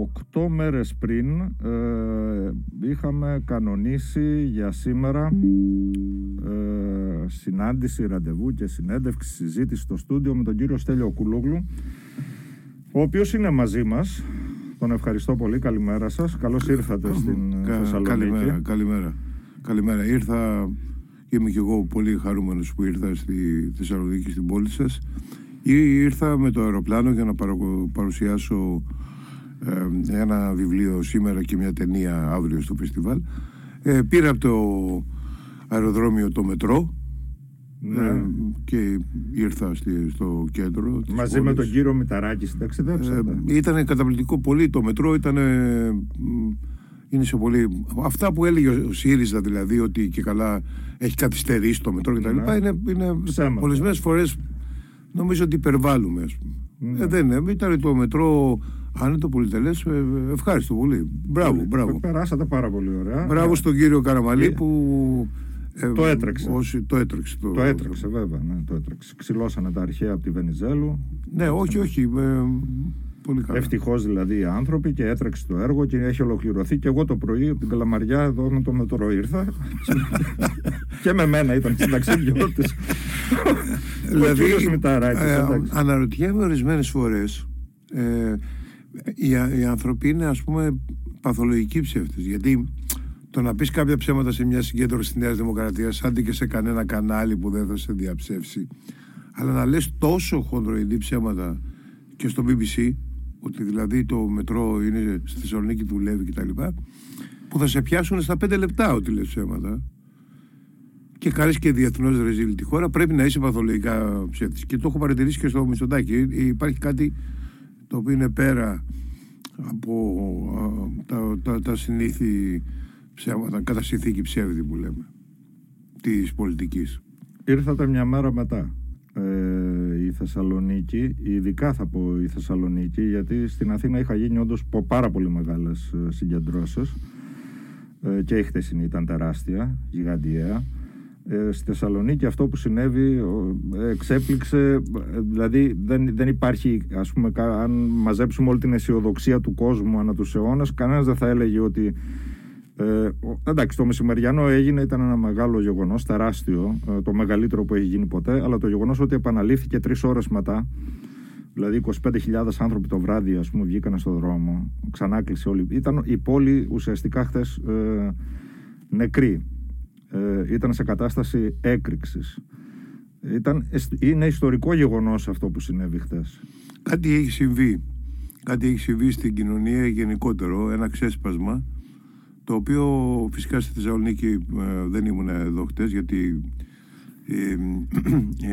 Οκτώ μέρες πριν ε, είχαμε κανονίσει για σήμερα ε, συνάντηση, ραντεβού και συνέντευξη, συζήτηση στο στούντιο με τον κύριο Στέλιο Κουλούγλου ο οποίος είναι μαζί μας. Τον ευχαριστώ πολύ. Καλημέρα σας. Καλώς ήρθατε στην Θεσσαλονίκη. Καλημέρα, καλημέρα. Καλημέρα. Ήρθα, είμαι και εγώ πολύ χαρούμενος που ήρθα στη Θεσσαλονίκη, στην πόλη σας. Ήρθα με το αεροπλάνο για να παρουσιάσω ε, ένα βιβλίο σήμερα και μια ταινία αύριο στο φεστιβάλ. Ε, πήρα από το αεροδρόμιο το μετρό ναι. ε, και ήρθα στο κέντρο. Μαζί με τον κύριο Μηταράκη ταξιδέψατε. Ε, ήταν καταπληκτικό πολύ. Το μετρό ήταν. είναι σε πολύ. Αυτά που έλεγε ο ΣΥΡΙΖΑ δηλαδή ότι και καλά έχει καθυστερήσει το μετρό κτλ. Ναι. Είναι, είναι πολλές φορές νομίζω ότι υπερβάλλουμε. Ναι. Ε, δεν είναι. Ήταν το μετρό αν είναι το πολυτελέ, ε, ευχάριστο πολύ. Μπράβο, ε, μπράβο. Περάσατε πάρα πολύ ωραία. Μπράβο στον κύριο Καραμαλή που. Ε, το έτρεξε. Όσοι, το έτρεξε. Το, το έτρεξε, βέβαια. Ναι, το έτρεξε. Ξυλώσανε τα αρχαία από τη Βενιζέλου. Ναι, όχι, όχι. Ε, πολύ καλά. Ευτυχώς δηλαδή οι άνθρωποι και έτρεξε το έργο και έχει ολοκληρωθεί. Και εγώ το πρωί από την Καλαμαριά εδώ με το μετρό ήρθα. και με μένα ήταν συνταξιδιώτη. δηλαδή, ε, αναρωτιέμαι ορισμένες φορές. Ε, οι, οι άνθρωποι είναι ας πούμε παθολογικοί ψεύτες γιατί το να πεις κάποια ψέματα σε μια συγκέντρωση της Νέας Δημοκρατίας άντε και σε κανένα κανάλι που δεν θα σε διαψεύσει αλλά να λες τόσο χοντροειδή ψέματα και στο BBC ότι δηλαδή το μετρό είναι στη Θεσσαλονίκη δουλεύει κτλ που θα σε πιάσουν στα πέντε λεπτά ότι λες ψέματα και κάνει και διεθνώς ρεζίλ τη χώρα, πρέπει να είσαι παθολογικά ψεύτης. Και το έχω παρατηρήσει και στο Μισθοντάκι. Υπάρχει κάτι το οποίο είναι πέρα από τα, τα, τα συνήθη ψέματα, κατά συνθήκη ψεύδι που λέμε, της πολιτικής. Ήρθατε μια μέρα μετά ε, η Θεσσαλονίκη, ειδικά θα πω η Θεσσαλονίκη, γιατί στην Αθήνα είχα γίνει όντως πάρα πολύ μεγάλες ε, συγκεντρώσεις ε, και η χθεσινή ήταν τεράστια, γιγαντιαία. Ε, στη Θεσσαλονίκη αυτό που συνέβη εξέπληξε, δηλαδή δεν, δεν υπάρχει, ας πούμε, αν μαζέψουμε όλη την αισιοδοξία του κόσμου ανά τους αιώνες, κανένας δεν θα έλεγε ότι ε, εντάξει, το μεσημεριανό έγινε, ήταν ένα μεγάλο γεγονός, τεράστιο, ε, το μεγαλύτερο που έχει γίνει ποτέ, αλλά το γεγονός ότι επαναλήφθηκε τρεις ώρες μετά, δηλαδή 25.000 άνθρωποι το βράδυ, ας πούμε, βγήκαν στον δρόμο, ξανά κλείσε όλη. Ήταν η πόλη ουσιαστικά χθες ε, νεκρή ε, ήταν σε κατάσταση έκρηξης. Ήταν, είναι ιστορικό γεγονός αυτό που συνέβη χθες. Κάτι έχει συμβεί. Κάτι έχει συμβεί στην κοινωνία γενικότερο, ένα ξέσπασμα, το οποίο φυσικά στη Θεσσαλονίκη ε, δεν ήμουν εδώ χτες, γιατί... Ε,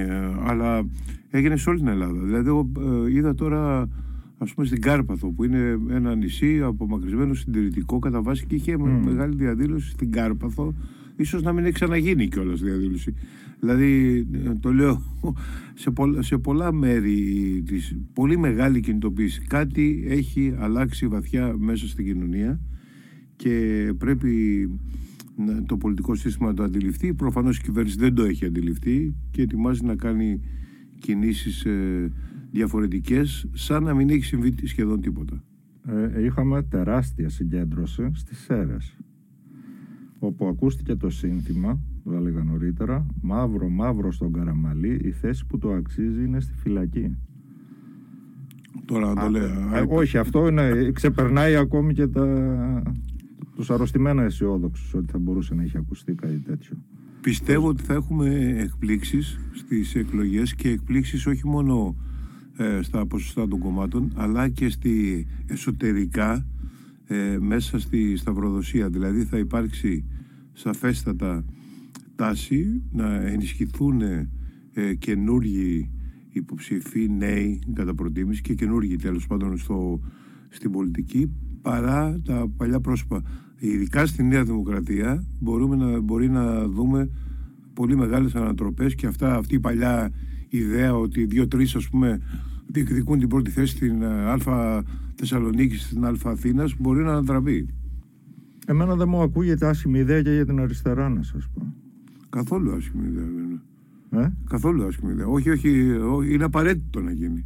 ε, αλλά έγινε σε όλη την Ελλάδα. Δηλαδή, εγώ είδα τώρα ας πούμε στην Κάρπαθο που είναι ένα νησί απομακρυσμένο συντηρητικό κατά βάση και είχε μεγάλη διαδήλωση στην Κάρπαθο ίσως να μην έχει ξαναγίνει κιόλας διαδήλωση. Δηλαδή, το λέω, σε, πολλα, σε πολλά μέρη της πολύ μεγάλη κινητοποίηση. Κάτι έχει αλλάξει βαθιά μέσα στην κοινωνία και πρέπει το πολιτικό σύστημα να το αντιληφθεί. Προφανώς η κυβέρνηση δεν το έχει αντιληφθεί και ετοιμάζει να κάνει κινήσεις ε, διαφορετικές σαν να μην έχει συμβεί σχεδόν τίποτα. Ε, είχαμε τεράστια συγκέντρωση στις ΣΕΡΕΣ όπου ακούστηκε το σύνθημα, το έλεγα νωρίτερα, μαύρο μαύρο στον Καραμαλή, η θέση που το αξίζει είναι στη φυλακή. Τώρα το λέω. Ε, όχι, αυτό είναι, ξεπερνάει ακόμη και τα, τους αρρωστημένα αισιόδοξους ότι θα μπορούσε να έχει ακουστεί κάτι τέτοιο. Πιστεύω ότι θα έχουμε εκπλήξεις στις εκλογές και εκπλήξεις όχι μόνο ε, στα ποσοστά των κομμάτων αλλά και στη εσωτερικά ε, μέσα στη σταυροδοσία. Δηλαδή θα υπάρξει σαφέστατα τάση να ενισχυθούν ε, καινούργιοι υποψηφοί νέοι κατά προτίμηση και καινούργιοι τέλος πάντων στο, στην πολιτική παρά τα παλιά πρόσωπα. Ειδικά στη Νέα Δημοκρατία μπορούμε να, μπορεί να δούμε πολύ μεγάλες ανατροπές και αυτά, αυτή η παλιά ιδέα ότι δύο-τρεις ας πούμε διεκδικούν την πρώτη θέση στην ε, Α Θεσσαλονίκη, στην Α Αθήνας, μπορεί να ανατραπεί. Εμένα δεν μου ακούγεται άσχημη ιδέα και για την αριστερά, να σας πω. Καθόλου άσχημη ιδέα δεν είναι. Ε; Καθόλου άσχημη ιδέα. Όχι, όχι, όχι, είναι απαραίτητο να γίνει.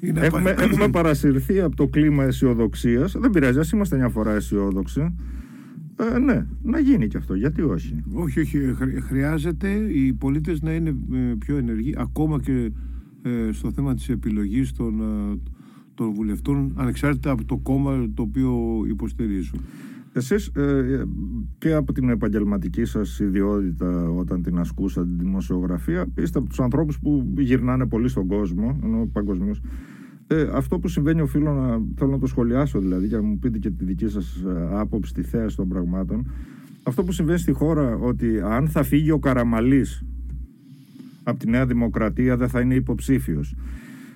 έχουμε, έχουμε παρασυρθεί από το κλίμα αισιοδοξίας. Δεν πειράζει, ας είμαστε μια φορά αισιόδοξοι. Ε, ναι, να γίνει και αυτό. Γιατί όχι; Όχι, όχι. Χρειάζεται οι πολίτες να είναι ε, πιο ενεργοί, ακόμα και ε, στο θέμα της επιλογής των, ε, των βουλευτών, ανεξάρτητα από το κόμμα το οποίο υποστηρίζουν. Εσείς ε, και από την επαγγελματική σας ιδιότητα όταν την ασκούσατε τη δημοσιογραφία είστε από τους ανθρώπους που γυρνάνε πολύ στον κόσμο ενώ παγκοσμίως ε, αυτό που συμβαίνει οφείλω να, θέλω να το σχολιάσω δηλαδή και να μου πείτε και τη δική σας ε, άποψη, τη θέαση των πραγμάτων. Αυτό που συμβαίνει στη χώρα ότι αν θα φύγει ο Καραμαλής από τη Νέα Δημοκρατία δεν θα είναι υποψήφιος.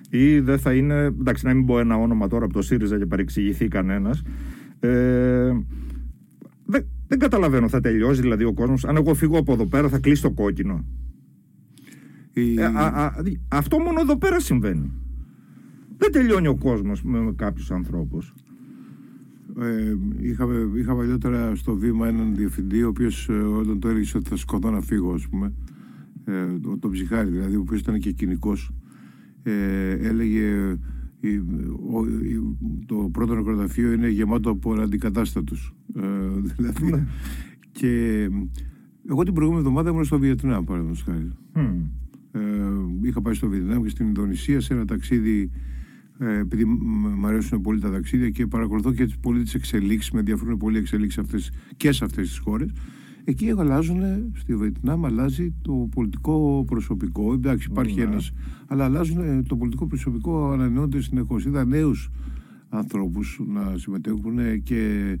Ή δεν θα είναι, εντάξει να μην πω ένα όνομα τώρα από το ΣΥΡΙΖΑ και παρεξηγηθεί κανένας. Ε, δεν, δεν καταλαβαίνω, θα τελειώσει δηλαδή ο κόσμος. Αν εγώ φύγω από εδώ πέρα θα κλείσει το κόκκινο. Ε, αυτό μόνο εδώ πέρα συμβαίνει δεν τελειώνει ο κόσμος με, με κάποιους ανθρώπους. Ε, είχα, είχα παλιότερα στο βήμα έναν διευθυντή ο οποίος ε, όταν το έλεγε ότι θα σκοτώ να φύγω ας πούμε ε, τον ψυχάρι δηλαδή ο οποίος ήταν και κοινικός ε, έλεγε το πρώτο νεκροταφείο είναι γεμάτο από αντικατάστατους ε, δηλαδή ναι. και εγώ την προηγούμενη εβδομάδα ήμουν στο Βιετνάμ παραδείγματος χάρη mm. ε, είχα πάει στο Βιετνάμ και στην Ινδονησία σε ένα ταξίδι ε, επειδή μου αρέσουν πολύ τα ταξίδια και παρακολουθώ και πολύ τις εξελίξεις, με ενδιαφέρουν πολύ εξελίξεις αυτές, και σε αυτές τις χώρες. Εκεί αλλάζουν, στη Βιετνάμ αλλάζει το πολιτικό προσωπικό. Εντάξει, υπάρχει ναι. ένας, αλλά αλλάζουν το πολιτικό προσωπικό, ανανεώνται συνεχώς. Είδα νέους ανθρώπους να συμμετέχουν και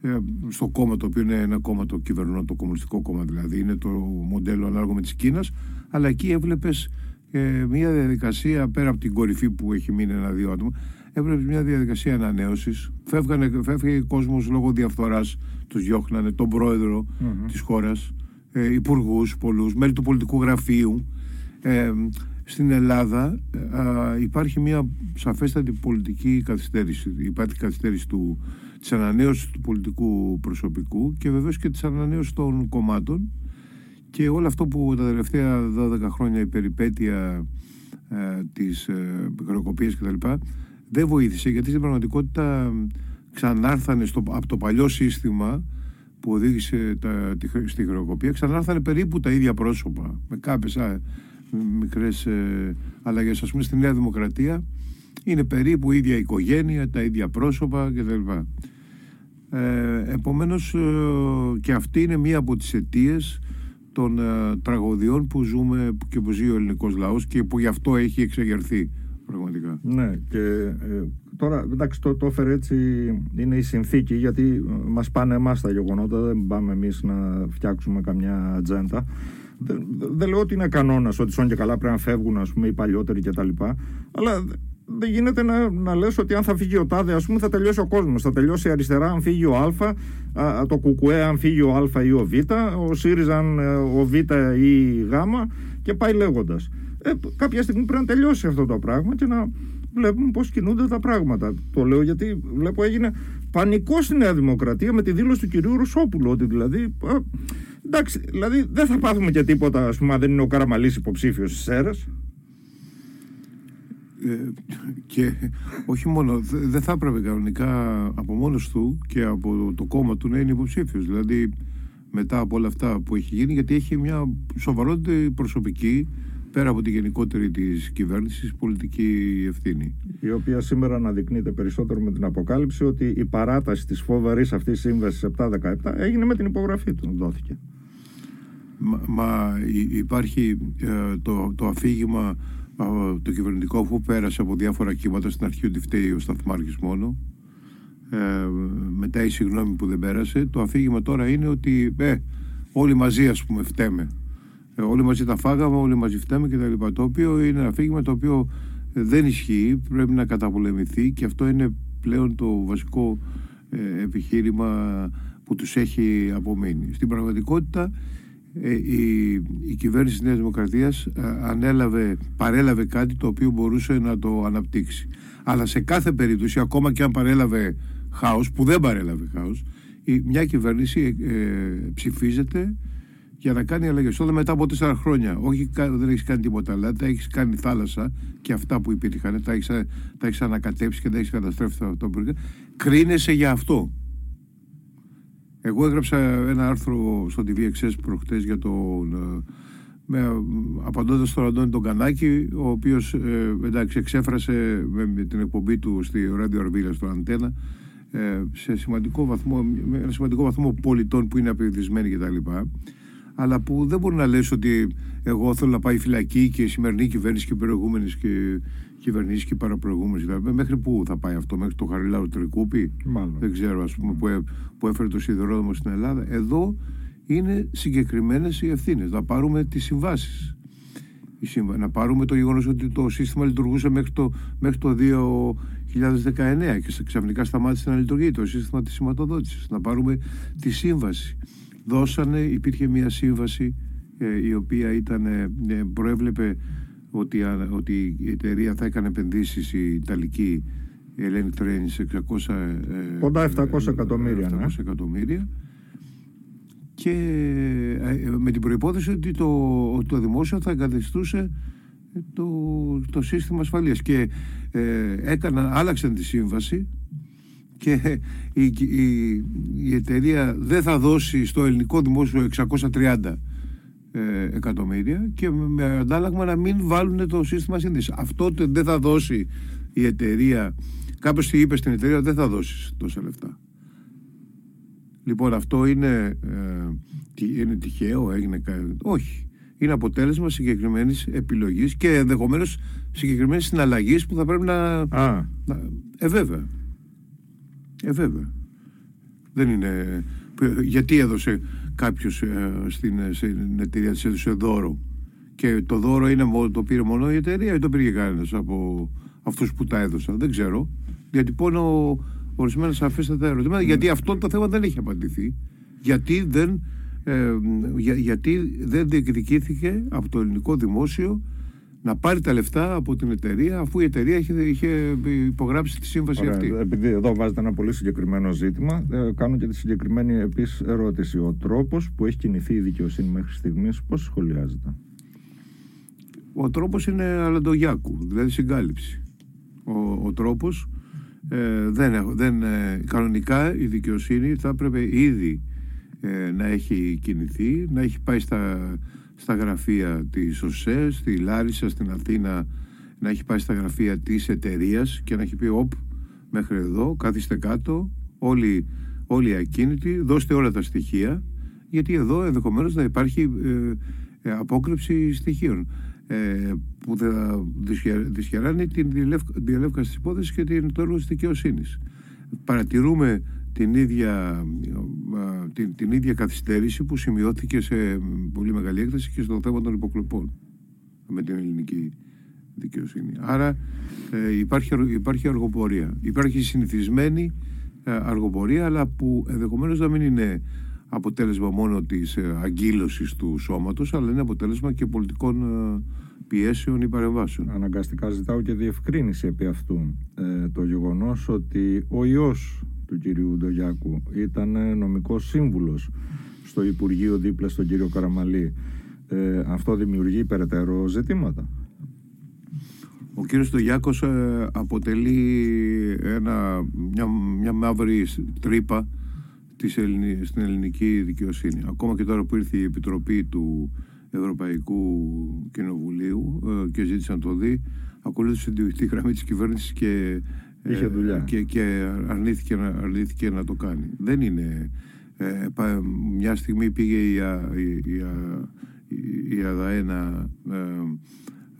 ε, στο κόμμα το οποίο είναι ένα κόμμα το κυβερνό, το κομμουνιστικό κόμμα δηλαδή, είναι το μοντέλο ανάλογο με της Κίνας. Αλλά εκεί έβλεπες και μια διαδικασία πέρα από την κορυφή που έχει μείνει ένα-δύο άτομα, έπρεπε μια διαδικασία ανανέωσης. Φεύγανε, ο κόσμος λόγω διαφθοράς, τους διώχνανε, τον πρόεδρο mm-hmm. της χώρας, ε, υπουργούς πολλούς, μέλη του πολιτικού γραφείου. Ε, στην Ελλάδα ε, υπάρχει μια σαφέστατη πολιτική καθυστέρηση. Υπάρχει καθυστέρηση του, της ανανέωσης του πολιτικού προσωπικού και βεβαίως και της ανανέωσης των κομμάτων και όλο αυτό που τα τελευταία 12 χρόνια η περιπέτεια ε, της ε, χρεοκοπίας κτλ. δεν βοήθησε γιατί στην πραγματικότητα ξανάρθανε στο, από το παλιό σύστημα που οδήγησε τα, τη, στη χρεοκοπία ξανάρθανε περίπου τα ίδια πρόσωπα με κάποιες α, μικρές ε, αλλαγές ας πούμε στη Νέα Δημοκρατία είναι περίπου η ίδια οικογένεια, τα ίδια πρόσωπα κτλ. Ε, επομένως ε, και αυτή είναι μία από τις αιτίες των ε, τραγωδιών που ζούμε και που ζει ο ελληνικός λαός και που γι' αυτό έχει εξεγερθεί πραγματικά. Ναι και ε, τώρα εντάξει το, το έφερε έτσι είναι η συνθήκη γιατί ε, μας πάνε εμάς τα γεγονότα δεν πάμε εμείς να φτιάξουμε καμιά ατζέντα δεν, δεν λέω ότι είναι κανόνας ότι σόν και καλά πρέπει να φεύγουν ας πούμε οι παλιότεροι κτλ αλλά δεν γίνεται να, να λες ότι αν θα φύγει ο Τάδε, ας πούμε, θα τελειώσει ο κόσμος. Θα τελειώσει η αριστερά αν φύγει ο Α, α το Κουκουέ αν φύγει ο Α ή ο Β, ο ΣΥΡΙΖΑ αν ε, ο Β ή η Γ και πάει λέγοντας. Ε, κάποια στιγμή πρέπει να τελειώσει αυτό το πράγμα και να βλέπουμε πώς κινούνται τα πράγματα. Το λέω γιατί βλέπω έγινε πανικό στη Νέα Δημοκρατία με τη δήλωση του κυρίου Ρουσόπουλου ότι δηλαδή... Ε, εντάξει, δηλαδή δεν θα πάθουμε και τίποτα, ας πούμε, αν δεν είναι ο Καραμαλής υποψήφιος στις αίρες. Ε, και όχι μόνο, δεν θα έπρεπε κανονικά από μόνος του και από το κόμμα του να είναι υποψήφιος. Δηλαδή μετά από όλα αυτά που έχει γίνει, γιατί έχει μια σοβαρότερη προσωπική πέρα από τη γενικότερη της κυβέρνησης πολιτική ευθύνη. Η οποία σήμερα αναδεικνύεται περισσότερο με την αποκάλυψη ότι η παράταση της φοβερής αυτής σύμβασης 7-17 έγινε με την υπογραφή του, δόθηκε. Μα, μα υπάρχει ε, το, το αφήγημα το κυβερνητικό που πέρασε από διάφορα κύματα στην αρχή ότι φταίει ο Σταθμάρχης μόνο. Ε, μετά η συγγνώμη που δεν πέρασε. Το αφήγημα τώρα είναι ότι ε, όλοι μαζί ας πούμε φταίμε. Ε, όλοι μαζί τα φάγαμε, όλοι μαζί φταίμε και τα λοιπά. Το οποίο είναι ένα αφήγημα το οποίο δεν ισχύει πρέπει να καταπολεμηθεί και αυτό είναι πλέον το βασικό ε, επιχείρημα που τους έχει απομείνει. Στην πραγματικότητα ε, η, η κυβέρνηση της Νέας Δημοκρατίας ε, ανέλαβε, παρέλαβε κάτι το οποίο μπορούσε να το αναπτύξει. Αλλά σε κάθε περίπτωση, ακόμα και αν παρέλαβε χάος, που δεν παρέλαβε χάος, η, μια κυβέρνηση ε, ψηφίζεται για να κάνει αλλαγές. Όταν μετά από τέσσερα χρόνια, όχι δεν έχεις κάνει τίποτα, αλλά τα έχεις κάνει θάλασσα και αυτά που υπήρχαν, τα έχεις τα έχεις ανακατέψει και τα έχεις καταστρέψει αυτό που κρίνεσαι για αυτό. Εγώ έγραψα ένα άρθρο στο TVXS προχτές για τον ε, με, απαντώντας στον Αντώνη τον Κανάκη ο οποίος ε, εντάξει εξέφρασε με, την εκπομπή του στη Radio Αρβίλα στο Αντένα ε, σε σημαντικό βαθμό, με ένα σημαντικό βαθμό πολιτών που είναι απειδισμένοι κτλ αλλά που δεν μπορεί να λες ότι εγώ θέλω να πάει φυλακή και η σημερινή κυβέρνηση και οι προηγούμενες και κυβερνήσει και παραπροηγούμενε. Δηλαδή, μέχρι πού θα πάει αυτό, μέχρι το Χαριλάου Τρικούπι. Δεν ξέρω, ας πούμε, που, που έφερε το σιδηρόδρομο στην Ελλάδα. Εδώ είναι συγκεκριμένες οι ευθύνες. Να πάρουμε τις συμβάσεις. Να πάρουμε το γεγονός ότι το σύστημα λειτουργούσε μέχρι το, μέχρι το 2019 και ξαφνικά σταμάτησε να λειτουργεί το σύστημα της σηματοδότησης. Να πάρουμε τη σύμβαση δώσανε, υπήρχε μια σύμβαση ε, η οποία ήταν, ε, ε, προέβλεπε ότι, ότι η εταιρεία θα έκανε επενδύσεις η Ιταλική Hellenic Train σε 600 Κοντά 700 εκατομμύρια, 700 ναι. εκατομμύρια. Και με την προϋπόθεση ότι το, το δημόσιο θα εγκαθιστούσε το, το σύστημα ασφαλείας. Και ε, έκαναν, άλλαξαν τη σύμβαση και η, η, η εταιρεία δεν θα δώσει στο ελληνικό δημόσιο 630 ε, εκατομμύρια και με αντάλλαγμα να μην βάλουν το σύστημα σύνδεσης. Αυτό δεν θα δώσει η εταιρεία. Κάποιος είπε στην εταιρεία δεν θα δώσει τόσα λεφτά. Λοιπόν, αυτό είναι, ε, είναι τυχαίο, έγινε Όχι. Είναι αποτέλεσμα συγκεκριμένης επιλογής και ενδεχομένως συγκεκριμένης συναλλαγής που θα πρέπει να. Α. να ε, βέβαια. Ε, βέβαια. Δεν είναι. Γιατί έδωσε κάποιος ε, στην, στην εταιρεία της έδωσε δώρο. Και το δώρο είναι, το πήρε μόνο η εταιρεία ή το πήρε κανένας από αυτούς που τα έδωσαν. Δεν ξέρω. Γιατί πόνο ορισμένα σαφέστατα ερωτήματα. Γιατί αυτό το θέμα δεν έχει απαντηθεί. Γιατί δεν, ε, για, γιατί δεν διεκδικήθηκε από το ελληνικό δημόσιο να πάρει τα λεφτά από την εταιρεία αφού η εταιρεία είχε, είχε υπογράψει τη σύμβαση Ωραία, αυτή. Επειδή εδώ βάζετε ένα πολύ συγκεκριμένο ζήτημα, ε, κάνω και τη συγκεκριμένη επίσης ερώτηση. Ο τρόπος που έχει κινηθεί η δικαιοσύνη μέχρι στιγμής, πώς σχολιάζεται; Ο τρόπος είναι αλαντογιάκου, δηλαδή συγκάλυψη. Ο, ο τρόπος ε, δεν, δεν, ε, κανονικά η δικαιοσύνη θα έπρεπε ήδη ε, να έχει κινηθεί, να έχει πάει στα στα γραφεία της ΟΣΕ, στη Λάρισα, στην Αθήνα να έχει πάει στα γραφεία της εταιρείας και να έχει πει όπ μέχρι εδώ, κάθιστε κάτω όλοι, όλοι ακίνητοι, δώστε όλα τα στοιχεία γιατί εδώ ενδεχομένως να υπάρχει ε, ε απόκρυψη στοιχείων ε, που θα δυσχεράνει την διαλεύκαση της υπόθεσης και την, το έργο της δικαιοσύνης. Παρατηρούμε την ίδια, την, την ίδια καθυστέρηση που σημειώθηκε σε πολύ μεγάλη έκταση και στο θέμα των υποκλοπών με την ελληνική δικαιοσύνη. Άρα ε, υπάρχει, υπάρχει αργοπορία. Υπάρχει συνηθισμένη ε, αργοπορία αλλά που ενδεχομένως να μην είναι αποτέλεσμα μόνο της ε, αγκύλωσης του σώματος αλλά είναι αποτέλεσμα και πολιτικών ε, πιέσεων ή παρεμβάσεων. Αναγκαστικά ζητάω και διευκρίνηση επί αυτού. Ε, το γεγονός ότι ο ιός του κυρίου Ντογιάκου. Ήταν νομικός σύμβουλος στο Υπουργείο δίπλα στον κύριο Καραμαλή. Ε, αυτό δημιουργεί περαιτέρω ζητήματα. Ο κύριος Ντογιάκος ε, αποτελεί ένα, μια, μια μαύρη τρύπα της στην ελληνική δικαιοσύνη. Ακόμα και τώρα που ήρθε η Επιτροπή του Ευρωπαϊκού Κοινοβουλίου ε, και ζήτησαν να το δει, ακολούθησε τη γραμμή της κυβέρνησης και Είχε δουλειά. Και, και αρνήθηκε, αρνήθηκε να το κάνει. Δεν είναι. Ε, μια στιγμή πήγε η, η, η, η ΑΔΑΕ να ε,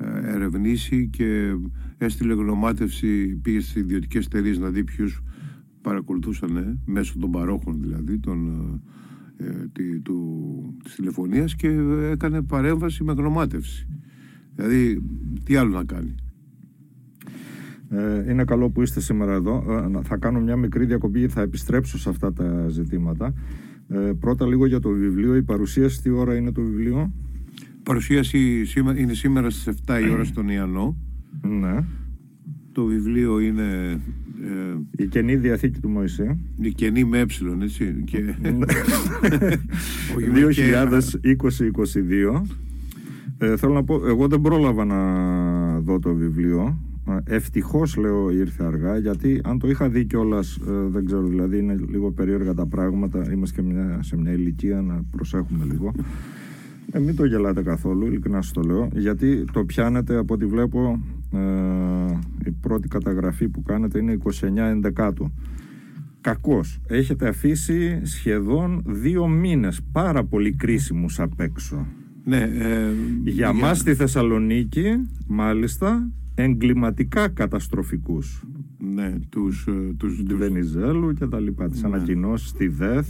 ε, ερευνήσει και έστειλε γνωμάτευση, πήγε στις ιδιωτικές εταιρείες να δει ποιους παρακολουθούσαν ε, μέσω των παρόχων δηλαδή των, ε, τη, του, της τηλεφωνίας και έκανε παρέμβαση με γνωμάτευση. Δηλαδή τι άλλο να κάνει. Ε, είναι καλό που είστε σήμερα εδώ. Ε, θα κάνω μια μικρή διακοπή γιατί θα επιστρέψω σε αυτά τα ζητήματα. Ε, πρώτα λίγο για το βιβλίο. Η παρουσίαση, τι ώρα είναι το βιβλίο; Η παρουσίαση είναι σήμερα στις 7 η ώρα στον Ιαννό. Ναι. Το βιβλίο είναι η καινή διαθήκη του Μωυσή. Η καινή με έψιλον, έτσι. Και... 2020-2022. Ε, θέλω να πω, εγώ δεν πρόλαβα να δω το βιβλίο. Ευτυχώς λέω ήρθε αργά, γιατί αν το είχα δει κιόλας, ε, δεν ξέρω, δηλαδή είναι λίγο περίεργα τα πράγματα. Είμαστε και μια, σε μια ηλικία να προσέχουμε λίγο. Ε, μην το γελάτε καθόλου, ειλικρινά σας το λέω, γιατί το πιάνετε από ό,τι βλέπω. Ε, η πρώτη καταγραφή που κάνετε είναι 29 ενδεκάτου. Κακός. Έχετε αφήσει σχεδόν δύο μήνες πάρα πολύ κρίσιμους απ' έξω. Ναι, ε, για, για μας στη Θεσσαλονίκη, μάλιστα, εγκληματικά καταστροφικούς. Ναι, τους... Ε, τους, του Βενιζέλου και τα λοιπά, τις ναι. ανακοινώσεις, τη ΔΕΘ.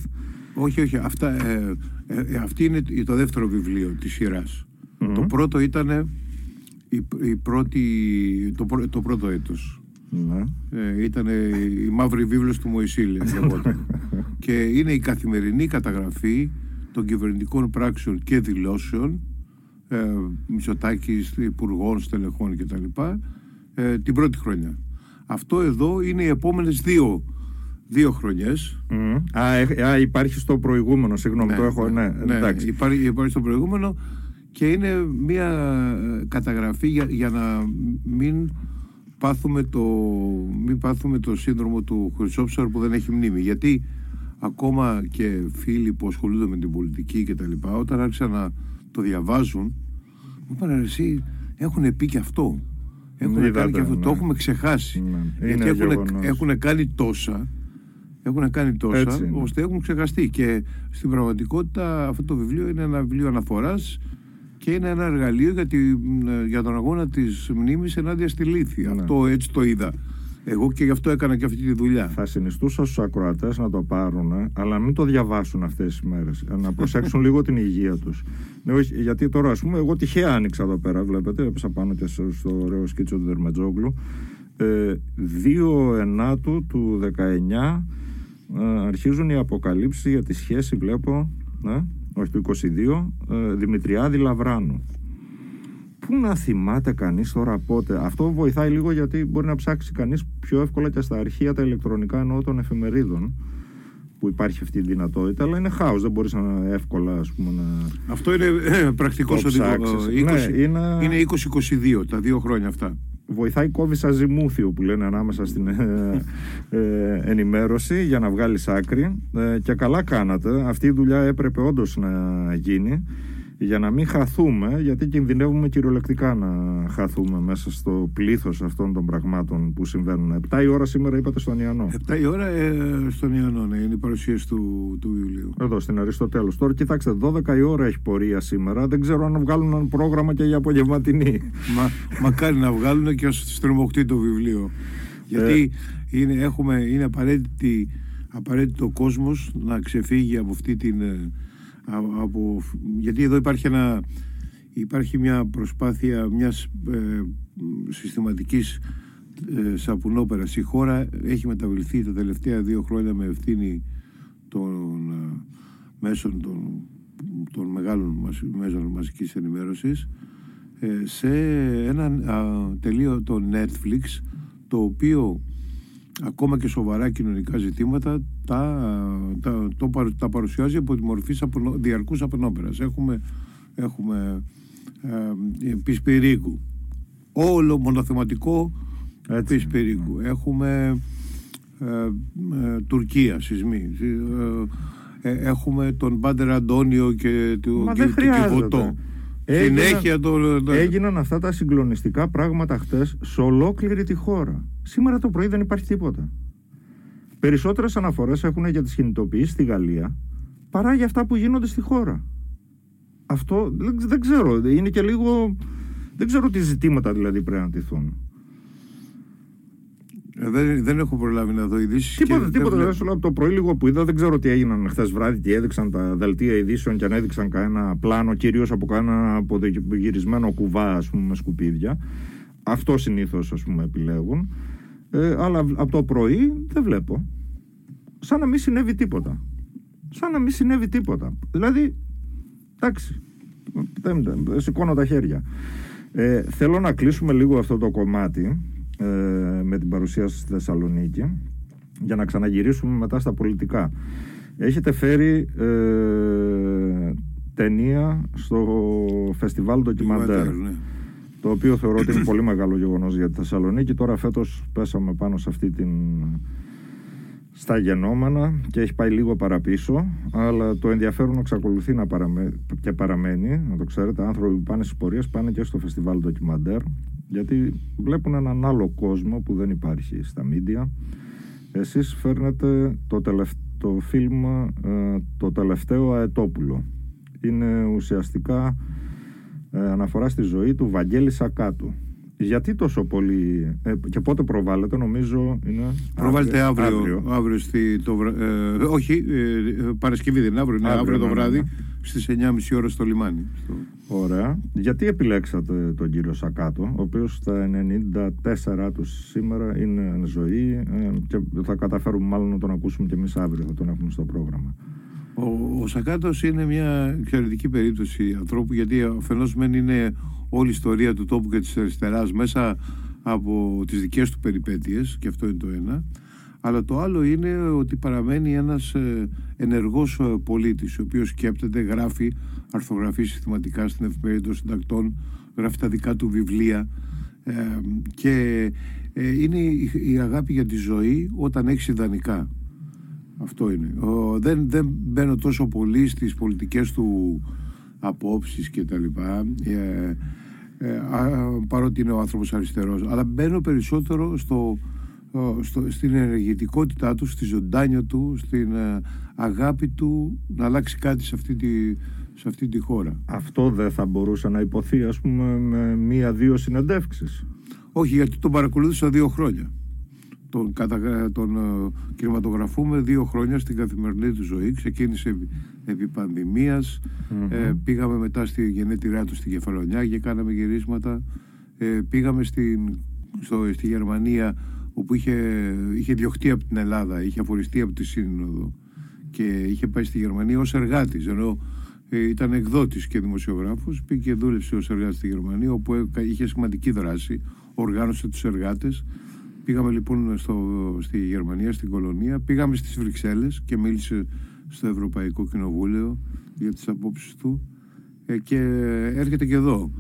Όχι, όχι, αυτά, ε, ε, ε αυτή είναι το δεύτερο βιβλίο της σειρας Το πρώτο ήταν η, η πρώτη, το, το πρώτο έτος. Ναι. Ε, ήταν η μαύρη βίβλος του Μωυσήλη και είναι η καθημερινή καταγραφή των κυβερνητικών πράξεων και δηλώσεων ε, Μητσοτάκης, υπουργών, στελεχών κτλ. Ε, την πρώτη χρονιά. Αυτό εδώ είναι οι επόμενες δύο, δύο χρονιές. Mm. Α, α, υπάρχει στο προηγούμενο, συγγνώμη, ναι, το έχω, ναι, ναι, ναι υπάρχει, υπάρχει στο προηγούμενο και είναι μια ε, καταγραφή για, για να μην πάθουμε το, μην πάθουμε το σύνδρομο του Χρυσόψαρου που δεν έχει μνήμη. Γιατί ακόμα και φίλοι που ασχολούνται με την πολιτική και τα λοιπά, όταν άρχισαν να το διαβάζουν, μου είπαν εσύ έχουν πει και αυτό. Έχουν κάνει και αυτό. Το ναι. έχουμε ξεχάσει. Ναι. Γιατί έχουν, έχουν κάνει τόσα έχουν κάνει τόσα ώστε έχουν ξεχαστεί και στην πραγματικότητα αυτό το βιβλίο είναι ένα βιβλίο αναφοράς και είναι ένα εργαλείο για, για τον αγώνα της μνήμης ενάντια στη λύθη. Ναι. Αυτό έτσι το είδα. Εγώ και γι' αυτό έκανα και αυτή τη δουλειά. Θα συνιστούσα στους ακροατές να το πάρουν, αλλά μην το διαβάσουν αυτές τις μέρες. Να προσέξουν λίγο την υγεία τους. Ναι, γιατί τώρα, ας πούμε, εγώ τυχαία άνοιξα εδώ πέρα, βλέπετε, έπεσα πάνω και στο ωραίο σκίτσο του Δερμετζόγλου. Ε, 2 Ενάτου του 19 ε, αρχίζουν οι αποκαλύψεις για τη σχέση, βλέπω, ναι, όχι του 22, ε, Δημητριάδη Λαβράνου. Πού να θυμάται κανείς τώρα πότε; Αυτό βοηθάει λίγο γιατί μπορεί να ψάξει κανείς πιο εύκολα και στα αρχεία τα ηλεκτρονικά εννοώ των εφημερίδων που υπάρχει αυτή η δυνατότητα, αλλά είναι χάος. Δεν μπορείς να εύκολα ας πούμε, να. Αυτό είναι ε, πρακτικός οδηγό. Ναι, είναι... είναι 20-22 τα δύο χρόνια αυτά. Βοηθάει κόβει ζυμούθιο που λένε ανάμεσα στην ε, ε, ενημέρωση για να βγάλεις άκρη. Ε, και καλά κάνατε. Αυτή η δουλειά έπρεπε όντως να γίνει για να μην χαθούμε, γιατί κινδυνεύουμε κυριολεκτικά να χαθούμε μέσα στο πλήθος αυτών των πραγμάτων που συμβαίνουν. 7 η ώρα σήμερα είπατε στον Ιαννό. 7 η ώρα ε, στον Ιαννό, ναι, είναι η παρουσίαση του, του βιβλίου. Εδώ στην Αριστοτέλους. Τώρα κοιτάξτε, 12 η ώρα έχει πορεία σήμερα. Δεν ξέρω αν βγάλουν ένα πρόγραμμα και για απογευματινή. Μα, μακάρι να βγάλουν και ως στριμωχτεί το βιβλίο. Γιατί ε. είναι, έχουμε, είναι απαραίτητο ο κόσμος να ξεφύγει από αυτή την ε, από, γιατί εδώ υπάρχει, ένα, υπάρχει μια προσπάθεια μιας ε, συστηματικής ε, σαπουνόπερας. Η χώρα έχει μεταβληθεί τα τελευταία δύο χρόνια με ευθύνη των ε, μέσων των, των μεγάλων μέσων μαζικής ενημέρωσης ε, σε ένα τελείο το Netflix το οποίο ακόμα και σοβαρά κοινωνικά ζητήματα τα, τα, το, τα παρουσιάζει από τη μορφή σαπονο, διαρκούς απενόπερας. Έχουμε, έχουμε ε, Πισπυρίκου. Όλο μονοθεματικό Πισπυρίκου. Έχουμε ε, ε, Τουρκία, σεισμοί. Ε, ε, έχουμε τον Πάντερ Αντώνιο και του Κιβωτό. Έγιναν, το, έγιναν αυτά τα συγκλονιστικά πράγματα χτες σε ολόκληρη τη χώρα. Σήμερα το πρωί δεν υπάρχει τίποτα. Περισσότερες αναφορές έχουν για τις κινητοποιήσεις στη Γαλλία παρά για αυτά που γίνονται στη χώρα. Αυτό δεν, ξέρω. Είναι και λίγο. Δεν ξέρω τι ζητήματα δηλαδή πρέπει να τηθούν. Ε, δεν, δεν έχω προλάβει να δω ειδήσεις. Τίποτα, και τίποτα. Δεν από το πρωί λίγο που είδα, δεν ξέρω τι έγιναν χθες βράδυ, τι έδειξαν τα δελτία ειδήσεων και αν έδειξαν κανένα πλάνο, κυρίως από κανένα απογυρισμένο κουβά, ας πούμε, με σκουπίδια. Αυτό συνήθως, ας πούμε, επιλέγουν. Ε, αλλά από το πρωί δεν βλέπω. Σαν να μην συνέβη τίποτα. Σαν να μην συνέβη τίποτα. Δηλαδή, εντάξει, δεν, σηκώνω τα χέρια. Ε, θέλω να κλείσουμε λίγο αυτό το κομμάτι ε, με την παρουσία στη Θεσσαλονίκη για να ξαναγυρίσουμε μετά στα πολιτικά. Έχετε φέρει ε, ταινία στο φεστιβάλ ντοκιμαντέρ. Ναι. Το οποίο θεωρώ ότι είναι πολύ μεγάλο γεγονός για τη Θεσσαλονίκη. Τώρα φέτος πέσαμε πάνω σε αυτή την. στα γενόμενα και έχει πάει λίγο παραπίσω. Αλλά το ενδιαφέρον εξακολουθεί να παραμέ... και παραμένει. Να το ξέρετε, άνθρωποι που πάνε στις πορείες πάνε και στο φεστιβάλ ντοκιμαντέρ. Γιατί βλέπουν έναν άλλο κόσμο που δεν υπάρχει στα μίντια. Εσείς φέρνετε το, το φιλμ ε, το τελευταίο αετόπουλο είναι ουσιαστικά ε, αναφορά στη ζωή του Βαγγέλη Σακάτου. Γιατί τόσο πολύ ε, και πότε προβάλλεται νομίζω είναι Προβάλλεται αύριο, αύριο, στη, το, ε, όχι ε, Παρασκευή δεν είναι αύριο, είναι αύριο, το ναι, βράδυ ναι, ναι. στις 9.30 ώρα στο λιμάνι. Ωραία. Γιατί επιλέξατε τον κύριο Σακάτο ο οποίος στα 94 του σήμερα είναι ζωή ε, και θα καταφέρουμε μάλλον να τον ακούσουμε και εμείς αύριο θα τον έχουμε στο πρόγραμμα ο, ο Σακάτος είναι μια εξαιρετική περίπτωση ανθρώπου γιατί αφενός μεν είναι όλη η ιστορία του τόπου και της αριστεράς μέσα από τις δικές του περιπέτειες και αυτό είναι το ένα αλλά το άλλο είναι ότι παραμένει ένας ε, ενεργός ε, πολίτης ο οποίος σκέπτεται, γράφει, αρθογραφεί συστηματικά στην εφημερίδα των συντακτών γράφει τα δικά του βιβλία ε, και είναι η αγάπη για τη ζωή όταν έχεις ιδανικά αυτό είναι. Ο, δεν, δεν μπαίνω τόσο πολύ στις πολιτικές του απόψεις και τα λοιπά. Ε, ε, παρότι είναι ο άνθρωπος αριστερός. Αλλά μπαίνω περισσότερο στο, στο, στην ενεργητικότητά του, στη ζωντάνια του, στην ε, αγάπη του να αλλάξει κάτι σε αυτή τη, σε αυτή τη χώρα. Αυτό δεν θα μπορούσε να υποθεί ας πούμε με μία-δύο συνεντεύξεις. Όχι γιατί τον παρακολούθησα δύο χρόνια τον, κατα, τον uh, κινηματογραφούμε δύο χρόνια στην καθημερινή του ζωή. Ξεκίνησε επί, επί πανδημίας, ε, πήγαμε μετά στη γενέτειρά του στην Κεφαλονιά και κάναμε γυρίσματα. Ε, πήγαμε στην, στο, στη Γερμανία όπου είχε, είχε διωχτεί από την Ελλάδα, είχε αφοριστεί από τη Σύνοδο και είχε πάει στη Γερμανία ως εργάτης ενώ ε, ήταν εκδότης και δημοσιογράφος πήγε και δούλεψε ως εργάτης στη Γερμανία όπου είχε σημαντική δράση οργάνωσε τους εργάτες Πήγαμε λοιπόν στο, στη Γερμανία, στην Κολονία, πήγαμε στις Βρυξέλλες και μίλησε στο Ευρωπαϊκό Κοινοβούλιο για τις απόψεις του ε, και έρχεται και εδώ.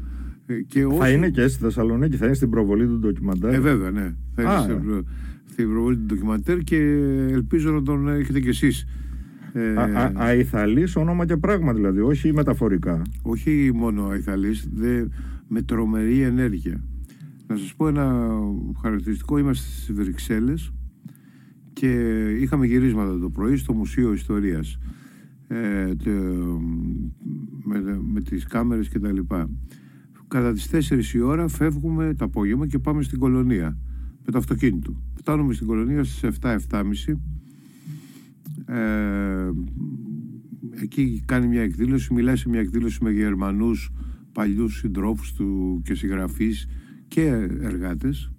Ε, και θα είναι και στη Θεσσαλονίκη, θα είναι στην προβολή του ντοκιμαντέρ. Ε, βέβαια, ναι. Θα είναι στην, προ... στην προβολή του ντοκιμαντέρ και ελπίζω να τον έχετε κι εσείς. Ε, Αϊθαλής όνομα και πράγμα δηλαδή, όχι μεταφορικά. Όχι μόνο Αϊθαλής, δε, με τρομερή ενέργεια. Να σας πω ένα χαρακτηριστικό. Είμαστε στις Βρυξέλλες και είχαμε γυρίσματα το πρωί στο Μουσείο Ιστορίας ε, με, με τις κάμερες και τα λοιπά. Κατά τις 4 η ώρα φεύγουμε το απόγευμα και πάμε στην κολονία με το αυτοκίνητο. Φτάνουμε στην κολονία στις 7-7.30 ε, εκεί κάνει μια εκδήλωση, μιλάει σε μια εκδήλωση με Γερμανούς παλιούς συντρόφους του και συγγραφείς και εργάτες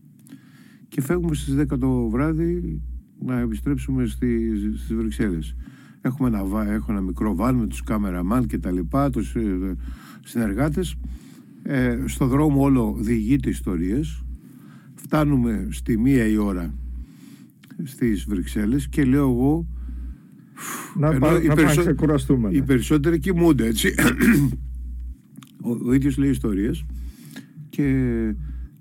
και φεύγουμε στις 10 το βράδυ να επιστρέψουμε στις, στις Βρυξέλλες. Έχουμε ένα, έχω ένα μικρό βάν με τους κάμεραμάν και τα λοιπά, τους ε, συνεργάτες. Ε, στο δρόμο όλο διηγείται ιστορίες. Φτάνουμε στη μία η ώρα στις Βρυξέλλες και λέω εγώ να, πά, να περισσο... ξεκουραστούμε. Οι περισσότεροι κοιμούνται έτσι. ο, ο ίδιος λέει ιστορίες και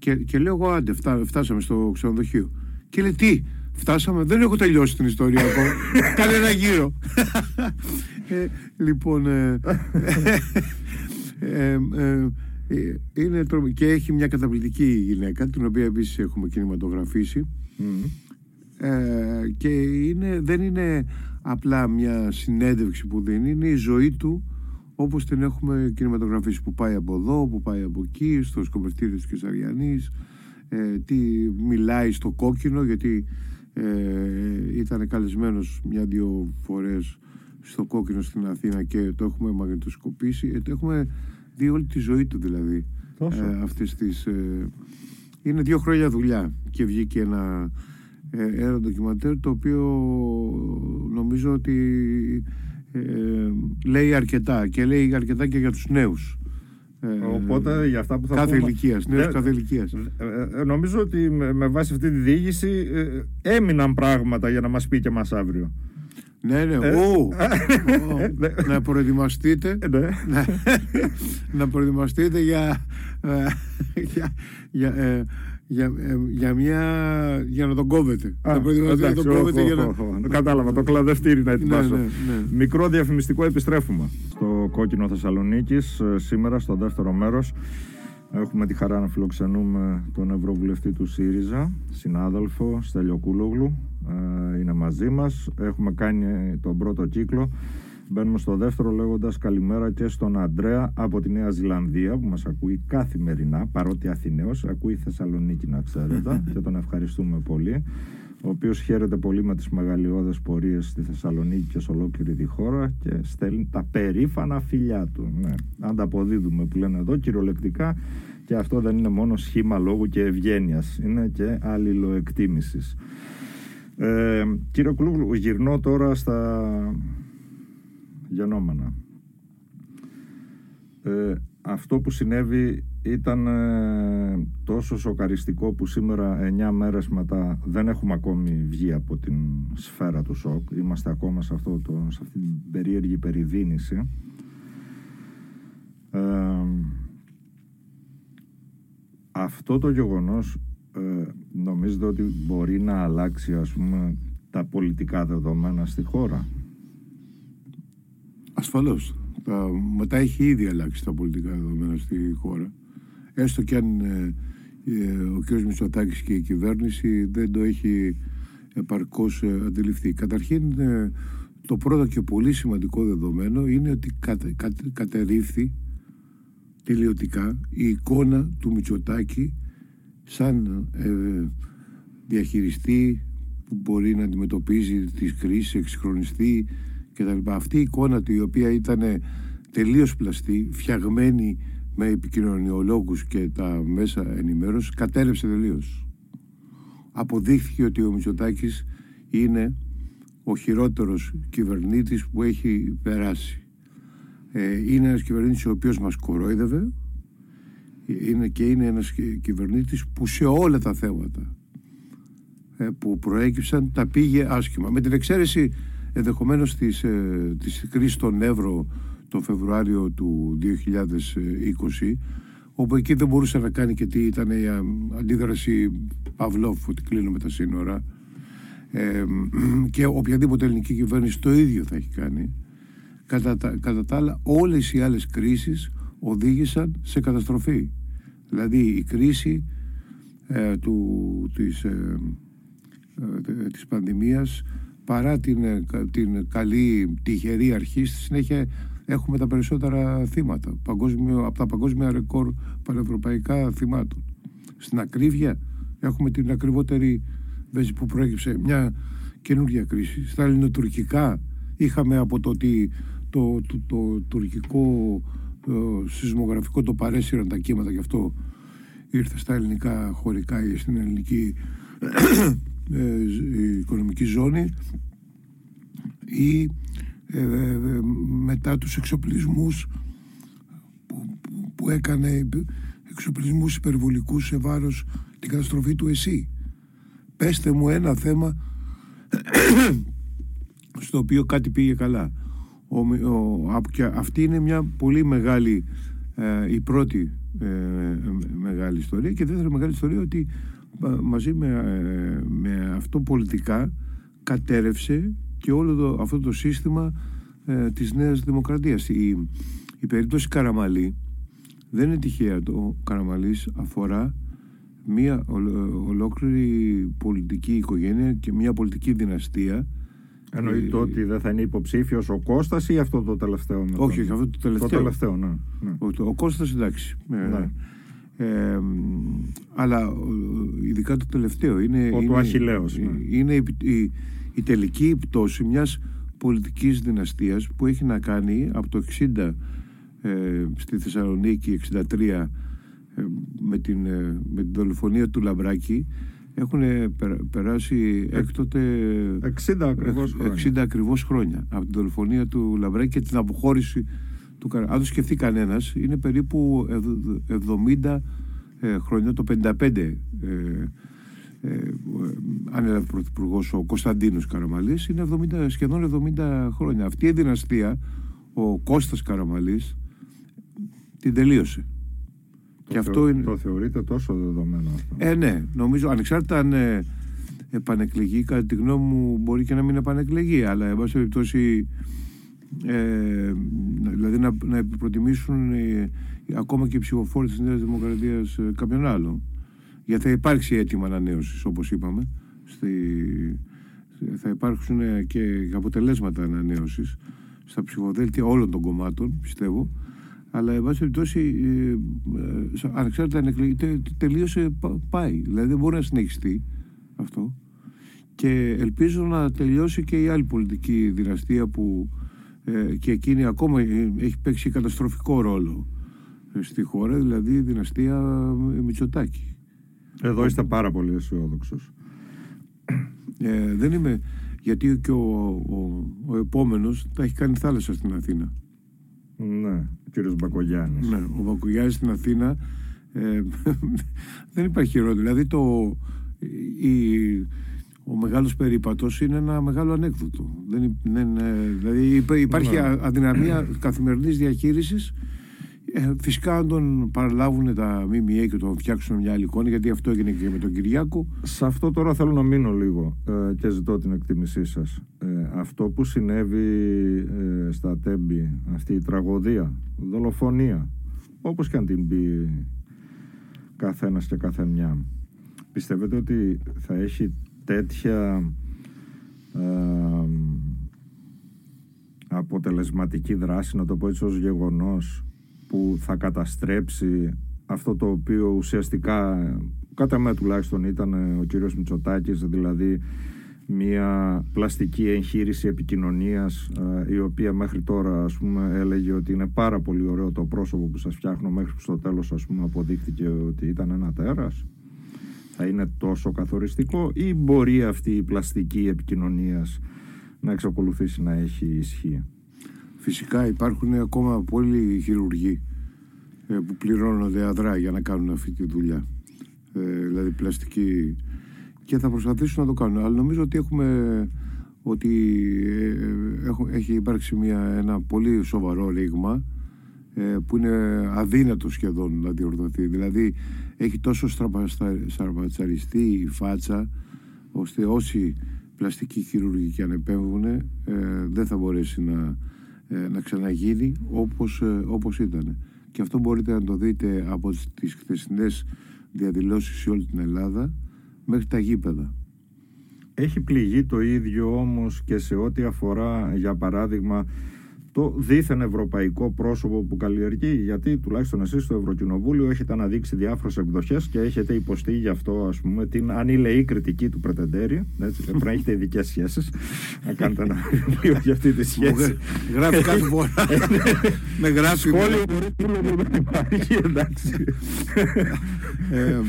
και, και λέω εγώ άντε φτάσαμε στο ξενοδοχείο. Και λέει τι, φτάσαμε, δεν έχω τελειώσει την ιστορία ακόμα. Κάνε ένα γύρο. ε, λοιπόν, ε, ε, ε, είναι και έχει μια καταπληκτική γυναίκα την οποία επίσης έχουμε κινηματογραφήσει και είναι, δεν είναι απλά μια συνέντευξη που δίνει είναι η ζωή του όπως την έχουμε κινηματογραφήσει που πάει από εδώ, που πάει από εκεί, στο σκοπευτήριο της Κεσαριανής, ε, τι μιλάει στο κόκκινο γιατί ε, ήταν καλεσμένος μια-δυο φορές στο κόκκινο στην Αθήνα και το έχουμε μαγνητοσκοπήσει. Ε, το έχουμε δει όλη τη ζωή του δηλαδή. Ε, αυτές τις, ε, είναι δύο χρόνια δουλειά και βγήκε ένα, ε, ένα ντοκιμαντέρ το οποίο νομίζω ότι ε, λέει αρκετά και λέει αρκετά και για τους νέους Οπότε για αυτά που θα κάθε πούμε... ηλικίας, νέος Ε, κάθε ηλικίας. ε, ε, νομίζω ότι με, με βάση αυτή τη διήγηση ε, έμειναν πράγματα για να μας πει και μας αύριο. Ναι, ναι. Ε, Ου, ναι. ου, να προετοιμαστείτε. Ε, ναι. να, να προετοιμαστείτε για, ε, για, για, ε, για, ε, για μια. για να τον κόβετε. Α, να προετοιμαστείτε να εντάξει, τον κόβετε οχ, για να. οχ, οχ. Κατάλαβα, το κλαδευτήρι να ετοιμάσω. ναι, ναι. Μικρό διαφημιστικό επιστρέφουμε. Στο κόκκινο Θεσσαλονίκης, σήμερα στο δεύτερο μέρος. Έχουμε τη χαρά να φιλοξενούμε τον Ευρωβουλευτή του ΣΥΡΙΖΑ, συνάδελφο Στέλιο Κούλογλου. Ε, Είναι μαζί μας. Έχουμε κάνει τον πρώτο κύκλο. Μπαίνουμε στο δεύτερο λέγοντας καλημέρα και στον Αντρέα από τη Νέα Ζηλανδία που μας ακούει καθημερινά, παρότι Αθηναίος, ακούει Θεσσαλονίκη να ξέρετε και τον ευχαριστούμε πολύ ο οποίος χαίρεται πολύ με τις μεγαλειώδες πορείες στη Θεσσαλονίκη και σε ολόκληρη τη χώρα και στέλνει τα περήφανα φιλιά του. Ναι. Ανταποδίδουμε που λένε εδώ κυριολεκτικά και αυτό δεν είναι μόνο σχήμα λόγου και ευγένειας, είναι και αλληλοεκτίμησης. Ε, κύριε Κουλούγλου, γυρνώ τώρα στα γενόμενα. Ε, αυτό που συνέβη ήταν ε, τόσο σοκαριστικό που σήμερα 9 μέρες μετά δεν έχουμε ακόμη βγει από την σφαίρα του σοκ. Είμαστε ακόμα σε, αυτό το, σε αυτή την περίεργη περιδίνηση. Ε, αυτό το γεγονός ε, νομίζετε ότι μπορεί να αλλάξει ας πούμε τα πολιτικά δεδομένα στη χώρα; Ασφαλώς. Τα, μετά έχει ήδη αλλάξει τα πολιτικά δεδομένα στη χώρα. Έστω και αν ε, ε, ο κ. Μητσοτάκης και η κυβέρνηση δεν το έχει επαρκώς ε, αντιληφθεί. Καταρχήν, ε, το πρώτο και πολύ σημαντικό δεδομένο είναι ότι κατε, κατε, κατερρίφθη τελειωτικά η εικόνα του Μητσοτάκη σαν ε, διαχειριστή που μπορεί να αντιμετωπίζει τις κρίσεις, εξυγχρονιστεί κτλ. Αυτή η εικόνα του η οποία ήταν τελείως πλαστή, φτιαγμένη με επικοινωνιολόγους και τα μέσα ενημέρωσης, κατέρευσε τελείως. Αποδείχθηκε ότι ο Μητσοτάκης είναι ο χειρότερος κυβερνήτης που έχει περάσει. Ε, είναι ένας κυβερνήτης ο οποίος μας κορόιδευε είναι και είναι ένας κυβερνήτης που σε όλα τα θέματα ε, που προέκυψαν τα πήγε άσχημα. Με την εξαίρεση ενδεχομένως της, ε, της κρίσης των Εύρο το Φεβρουάριο του 2020 όπου εκεί δεν μπορούσε να κάνει και τι ήταν η αντίδραση Παυλόφ ότι κλείνουμε τα σύνορα. Ε, και οποιαδήποτε ελληνική κυβέρνηση το ίδιο θα έχει κάνει. Κατά τα, κατά τα άλλα όλες οι άλλες κρίσεις οδήγησαν σε καταστροφή. Δηλαδή η κρίση ε, του, της, ε, ε, της πανδημίας παρά την, την καλή τυχερή αρχή στη συνέχεια έχουμε τα περισσότερα θύματα. Παγκόσμιο, από τα παγκόσμια ρεκόρ πανευρωπαϊκά θυμάτων. Στην ακρίβεια έχουμε την ακριβότερη βέζη που προέκυψε μια καινούργια κρίση. Στα ελληνοτουρκικά είχαμε από το ότι το, το, το, τουρκικό το σεισμογραφικό το παρέσυραν τα κύματα γι' αυτό ήρθε στα ελληνικά χωρικά ή στην ελληνική ε, οικονομική ζώνη ή ε, ε, μετά τους εξοπλισμούς που, που, που έκανε εξοπλισμούς υπερβολικούς σε βάρος την καταστροφή του ΕΣΥ. Πέστε μου ένα θέμα στο οποίο κάτι πήγε καλά. Ο, ο, και αυτή είναι μια πολύ μεγάλη ε, η πρώτη ε, μεγάλη ιστορία και δεύτερη μεγάλη ιστορία ότι μαζί με, ε, με αυτό πολιτικά κατέρευσε και όλο το, αυτό το σύστημα ε, της Νέας Δημοκρατίας. Η, η περίπτωση Καραμαλή δεν είναι τυχαία. Το Καραμαλής αφορά μια ολόκληρη πολιτική οικογένεια και μια πολιτική δυναστεία Εννοείται ε, ότι δεν θα είναι υποψήφιος ο Κώστας ή αυτό το τελευταίο. Με όχι, όχι, αυτό το τελευταίο. Το τελευταίο, ναι. ναι. Ο, ο Κώστας εντάξει. Ναι. Ε, αλλά ειδικά το τελευταίο είναι, ο είναι, του Αχιλέως, ναι. είναι η, η, η, τελική πτώση μιας πολιτικής δυναστείας που έχει να κάνει από το 60 ε, στη Θεσσαλονίκη 63 ε, με, την, ε, με την δολοφονία του Λαμπράκη έχουν περάσει έκτοτε 60 ακριβώς χρόνια. 60 ακριβώς χρόνια από την δολοφονία του Λαμπράκη και την αποχώρηση του, αν το σκεφτεί κανένας, είναι περίπου 70 ε, χρόνια, το 55 ε, ε, ανέλαβε πρωθυπουργός ο Κωνσταντίνος Καραμαλής είναι 70, σχεδόν 70 χρόνια. Αυτή η δυναστεία ο Κώστας Καραμαλής την τελείωσε. Το, και αυτό είναι... το θεωρείτε τόσο δεδομένο αυτό. Ε ναι νομίζω ανεξάρτητα αν ε, επανεκλεγεί κατά τη γνώμη μου μπορεί και να μην επανεκλεγεί αλλά εν πάση περιπτώσει ε, δηλαδή να, να προτιμήσουν ε, ακόμα και οι ψηφοφόροι της Νέας Δημοκρατίας ε, κάποιον άλλο γιατί θα υπάρξει έτοιμα ανανέωσης, όπως είπαμε στη, θα υπάρξουν και αποτελέσματα ανανέωσης στα ψηφοδέλτια όλων των κομμάτων πιστεύω. Αλλά εν πάση περιπτώσει ανεξάρτητα αν εκλεγεί τελείωσε πάει. Δηλαδή δεν μπορεί να συνεχιστεί αυτό. Και ελπίζω να τελειώσει και η άλλη πολιτική δυναστεία που ε, και εκείνη ακόμα ε, έχει παίξει καταστροφικό ρόλο ε, στη χώρα, δηλαδή η δυναστεία Μητσοτάκη. Εδώ είστε πάρα πολύ αισιόδοξος. Ε, δεν είμαι, γιατί και ο, ο, ο επόμενος θα έχει κάνει θάλασσα στην Αθήνα. Ναι, ο κύριος Μπακογιάννης. Ναι, ο Μπακογιάννης στην Αθήνα ε, δεν υπάρχει χειρότερο. Δηλαδή το, η, ο μεγάλος περίπατος είναι ένα μεγάλο ανέκδοτο. Δεν, δεν, δηλαδή υπάρχει ναι. αδυναμία καθημερινής διαχείρισης ε, φυσικά αν τον παραλάβουν τα ΜΜΕ και τον φτιάξουν μια άλλη εικόνα γιατί αυτό έγινε και με τον Κυριάκο Σε αυτό τώρα θέλω να μείνω λίγο ε, και ζητώ την εκτίμησή σας ε, Αυτό που συνέβη ε, στα Τέμπη αυτή η τραγωδία, δολοφονία όπως και αν την πει καθένας και καθεμιά πιστεύετε ότι θα έχει τέτοια ε, αποτελεσματική δράση, να το πω έτσι ως γεγονός, που θα καταστρέψει αυτό το οποίο ουσιαστικά, κατά με τουλάχιστον ήταν ο κύριος Μητσοτάκης, δηλαδή μια πλαστική εγχείρηση επικοινωνίας ε, η οποία μέχρι τώρα ας πούμε έλεγε ότι είναι πάρα πολύ ωραίο το πρόσωπο που σας φτιάχνω μέχρι που στο τέλος ας πούμε αποδείχθηκε ότι ήταν ένα τέρας θα είναι τόσο καθοριστικό ή μπορεί αυτή η πλαστική επικοινωνίας να εξακολουθήσει να έχει ισχύ; Φυσικά υπάρχουν ακόμα πολλοί χειρουργοί ε, που πληρώνονται αδρά για να κάνουν αυτή τη δουλειά. Ε, δηλαδή πλαστική και θα προσπαθήσουν να το κάνουν. Αλλά νομίζω ότι έχουμε ότι ε, έχει υπάρξει μια, ένα πολύ σοβαρό ρήγμα που είναι αδύνατο σχεδόν να διορθωθεί. Δηλαδή έχει τόσο στραβατσαριστεί η φάτσα ώστε όσοι πλαστικοί χειρουργοί και αν επέμβουν ε, δεν θα μπορέσει να, ε, να ξαναγίνει όπως, ε, όπως ήταν. Και αυτό μπορείτε να το δείτε από τις χθεσινές διαδηλώσεις σε όλη την Ελλάδα μέχρι τα γήπεδα. Έχει πληγεί το ίδιο όμως και σε ό,τι αφορά για παράδειγμα το δίθεν ευρωπαϊκό πρόσωπο που καλλιεργεί, γιατί τουλάχιστον εσείς στο Ευρωκοινοβούλιο έχετε αναδείξει διάφορες εκδοχές και έχετε υποστεί γι' αυτό ας πούμε την ανήλαιη κριτική του Πρετεντέρη, έτσι, πρέπει να έχετε ειδικές σχέσεις, να κάνετε ένα βιβλίο για αυτή τη σχέση. Γράφει κάθε φορά, με γράφει. Σχόλιο μπορεί να υπάρχει, εντάξει. Ε,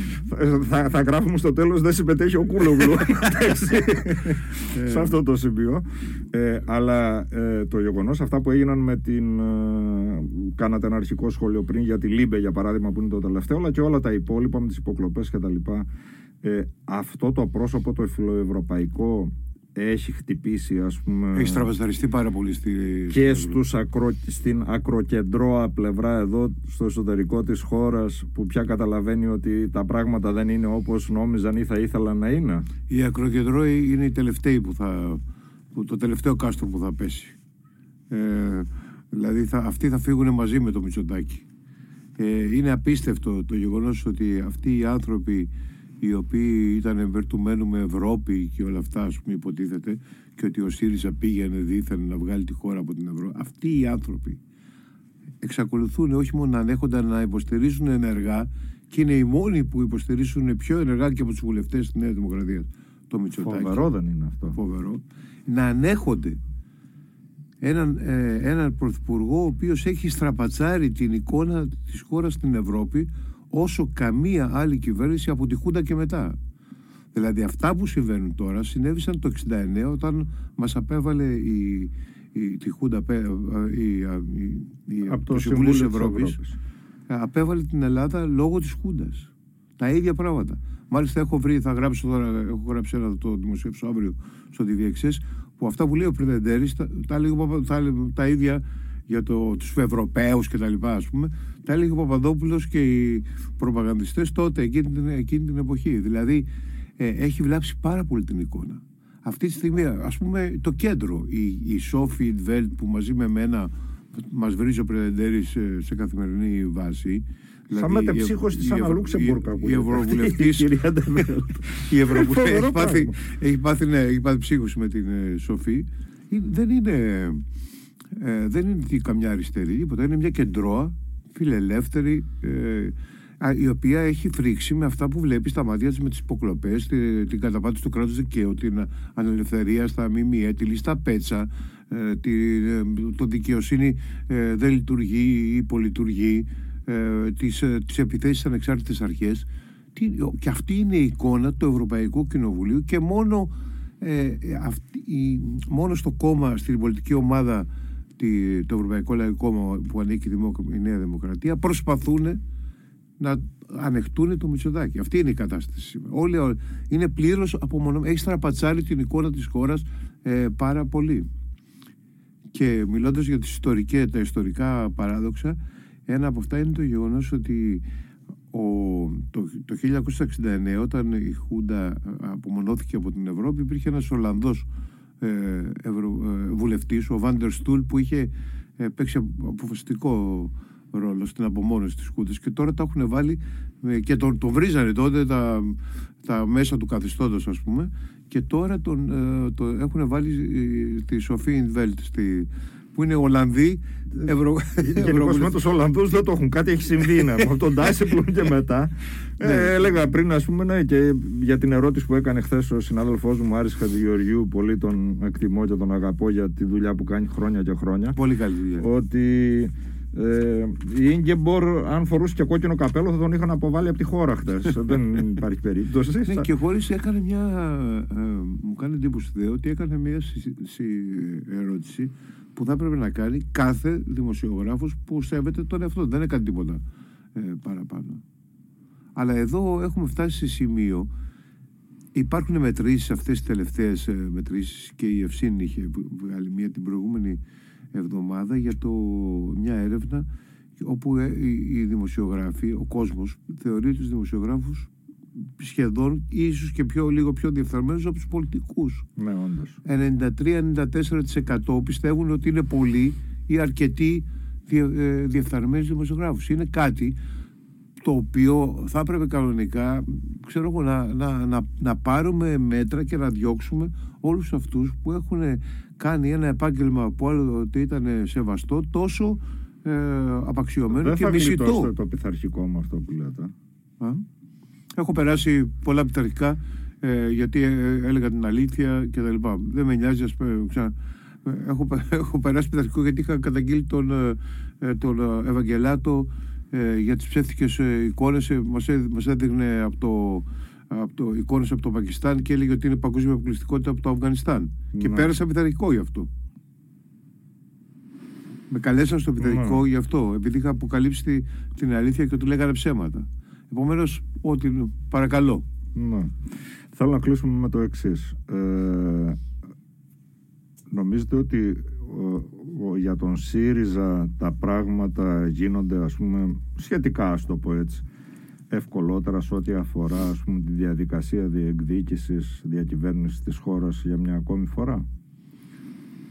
θα, θα γράφουμε στο τέλος δεν συμμετέχει ο Κούλογλου, σε αυτό το σημείο. Ε, αλλά ε, το γεγονός αυτά που έγιναν με την. Ε, κάνατε ένα αρχικό σχόλιο πριν για τη Λίμπε, για παράδειγμα, που είναι το τελευταίο, αλλά και όλα τα υπόλοιπα με τις υποκλοπές κτλ. Ε, αυτό το πρόσωπο, το φιλοευρωπαϊκό, έχει χτυπήσει, ας πούμε. Έχεις στραβεσταριστεί πάρα πολύ στη. και στους ακρο, στην ακροκεντρώα πλευρά εδώ, στο εσωτερικό της χώρας, που πια καταλαβαίνει ότι τα πράγματα δεν είναι όπως νόμιζαν ή θα ήθελαν να είναι. Η ακροκεντρώη είναι η τελευταία που θα. Που το τελευταίο κάστρο που θα πέσει. Ε, δηλαδή θα, αυτοί θα φύγουν μαζί με το Μητσοτάκι. Ε, είναι απίστευτο το γεγονός ότι αυτοί οι άνθρωποι οι οποίοι ήταν εμπερτουμένου με Ευρώπη και όλα αυτά ας πούμε υποτίθεται και ότι ο ΣΥΡΙΖΑ πήγαινε δίθεν να βγάλει τη χώρα από την Ευρώπη. Αυτοί οι άνθρωποι εξακολουθούν όχι μόνο να ανέχονται να υποστηρίζουν ενεργά και είναι οι μόνοι που υποστηρίζουν πιο ενεργά και από τους βουλευτές της Νέας Δημοκρατίας. Το Μητσοτάκι. Φοβερό δεν είναι αυτό. Φοβερό. Να ανέχονται έναν, ε, έναν πρωθυπουργό ο οποίος έχει στραπατσάρει την εικόνα της χώρας στην Ευρώπη όσο καμία άλλη κυβέρνηση από τη Χούντα και μετά. Δηλαδή αυτά που συμβαίνουν τώρα συνέβησαν το 69 όταν μας απέβαλε η, η, τη Χούντα, η, η, Από το το Συμβούλιο Συμβούλιο της της Ευρώπης, Ευρώπης. απέβαλε την Ελλάδα λόγω της Χούντας. Τα ίδια πράγματα. Μάλιστα έχω βρει, θα γράψω τώρα, έχω γράψει ένα το δημοσίευσο αύριο στο DVXS, που αυτά που λέει ο Πρεδεντέρης τα, τα, έλεγε ο Παπα- τα, έλεγε τα ίδια για το, τους Ευρωπαίους και τα λοιπά ας πούμε, τα έλεγε ο Παπαδόπουλος και οι προπαγανδιστές τότε, εκείνη την, εκείνη την εποχή. Δηλαδή, ε, έχει βλάψει πάρα πολύ την εικόνα. Αυτή τη στιγμή, ας πούμε, το κέντρο, η, η Σόφι Ιντβέλτ που μαζί με μένα μας βρίζει ο Πρεδεντέρης σε, σε καθημερινή βάση, Σαν Δηλαδή, η- μετεψύχος της η- Άννα η- Λούξεμπουργκ, η- ακούγεται. Η Ευρωβουλευτής Η κυρία Ντεβέλτ. η Ευρωβουλευτής Φοβερό έχει πάθει, πράγμα. έχει πάθει, ναι, έχει πάθει ψύχωση με την ε, Σοφή. Ε, Δεν είναι, ε, δεν είναι τι- καμιά αριστερή, τίποτα. Είναι μια κεντρώα, φιλελεύθερη, ε, α, η οποία έχει φρίξει με αυτά που βλέπει στα μάτια της με τις υποκλοπές, τη- την καταπάτηση του κράτους δικαίου, την ανελευθερία στα ΜΜΕ, τη λίστα πέτσα, ε, τη, ε, το δικαιοσύνη ε, δεν λειτουργεί ή υπολειτουργεί, ε, τις, ε, τις επιθέσεις στις ανεξάρτητες αρχές. Τι, και αυτή είναι η εικόνα του Ευρωπαϊκού Κοινοβουλίου και μόνο, ε, αυτή, η- μόνο στο κόμμα, στην πολιτική ομάδα τη, το Ευρωπαϊκό Λαϊκό Κόμμα που ανήκει η, Δημοκ- η Νέα Δημοκρατία προσπαθούν να ανεχτούν το Μητσοτάκι. Αυτή είναι η κατάσταση σήμερα. Όλοι, όλοι- είναι πλήρως απομονωμένο. Έχει τραπατσάρει την εικόνα της χώρας ε, πάρα πολύ. Και μιλώντας για τις ιστορικές, τα ιστορικά παράδοξα, ένα από αυτά είναι το γεγονός ότι ο, το, το 1969 όταν η Χούντα απομονώθηκε από την Ευρώπη υπήρχε ένας Ολλανδός ε, ευρω, ε, βουλευτής, ο Βάντερ Στούλ που είχε ε, παίξει αποφασιστικό ρόλο στην απομόνωση της Χούντας και τώρα τα έχουν βάλει ε, και τον, τον βρίζανε τότε τα, τα μέσα του καθιστώντος ας πούμε και τώρα τον, ε, το έχουν βάλει ε, τη Σοφή Ινβέλτ στη, που είναι Ολλανδοί Ευρω... Γενικώ με του Ολλανδούς δεν το έχουν. Κάτι έχει συμβεί. Ναι. Από τον Ντάισεπλον και μετά. Ναι. ε, έλεγα πριν, ας πούμε, ναι, και για την ερώτηση που έκανε χθες ο συνάδελφός μου, Άρης Χατζηγεωργιού, πολύ τον εκτιμώ και τον αγαπώ για τη δουλειά που κάνει χρόνια και χρόνια. Πολύ καλή δουλειά. Ότι ε, η Ίγκεμπορ, αν φορούσε και κόκκινο καπέλο, θα τον είχαν αποβάλει από τη χώρα χθες. δεν υπάρχει περίπτωση. Ναι, και χωρίς έκανε μια. ε, μου κάνει εντύπωση δε, ότι έκανε μια συ- συ- ερώτηση που θα έπρεπε να κάνει κάθε δημοσιογράφος που σέβεται τον εαυτό. του. Δεν έκανε τίποτα ε, παραπάνω. Αλλά εδώ έχουμε φτάσει σε σημείο. Υπάρχουν μετρήσεις αυτές τις τελευταίες ε, μετρήσεις και η Ευσύν είχε βγάλει μία την προηγούμενη εβδομάδα για το, μια έρευνα όπου ε, οι, οι δημοσιογράφοι, ο κόσμος θεωρεί τους δημοσιογράφους σχεδόν ίσως και πιο, λίγο πιο διεφθαρμένους από τους πολιτικούς. Ναι, όντως. 93-94% πιστεύουν ότι είναι πολλοί ή αρκετοί διε, ε, διεφθαρμένους δημοσιογράφους. Είναι κάτι το οποίο θα έπρεπε κανονικά ξέρω εγώ, να, να, να, να πάρουμε μέτρα και να διώξουμε όλους αυτούς που έχουν κάνει ένα επάγγελμα που άλλοτε ήταν σεβαστό τόσο ε, απαξιωμένο Δεν και θα μισητό. γλιτώσετε το πειθαρχικό με αυτό που λέτε. Α; Έχω περάσει πολλά πειθαρχικά ε, γιατί ε, έλεγα την αλήθεια και τα λοιπά. Δεν με νοιάζει, ας πούμε, ξανα- ε, Έχω, πε- έχω περάσει πειθαρχικό γιατί είχα καταγγείλει τον, ε, ε, τον ε, Ευαγγελάτο ε, για τις ψεύτικες ε, εικόνες. Ε, μας, έ, μας έδειχνε από το, από το, εικόνες από το Πακιστάν και έλεγε ότι είναι παγκόσμια αποκλειστικότητα από το Αφγανιστάν. Και Ναι. πέρασα πειθαρχικό γι' αυτό. Με καλέσαν στο πειθαρχικό Ναι. γι' αυτό, επειδή είχα αποκαλύψει τη- την αλήθεια και του λέγανε ψέματα. Επομένως, ό,τι παρακαλώ. Ναι. Θέλω να κλείσουμε με το εξής. Ε, νομίζετε ότι ο- ο- για τον ΣΥΡΙΖΑ τα πράγματα γίνονται ας πούμε σχετικά ας το πω έτσι ευκολότερα σε ό,τι αφορά ας πούμε, τη διαδικασία διεκδίκησης διακυβέρνησης της χώρας για μια ακόμη φορά;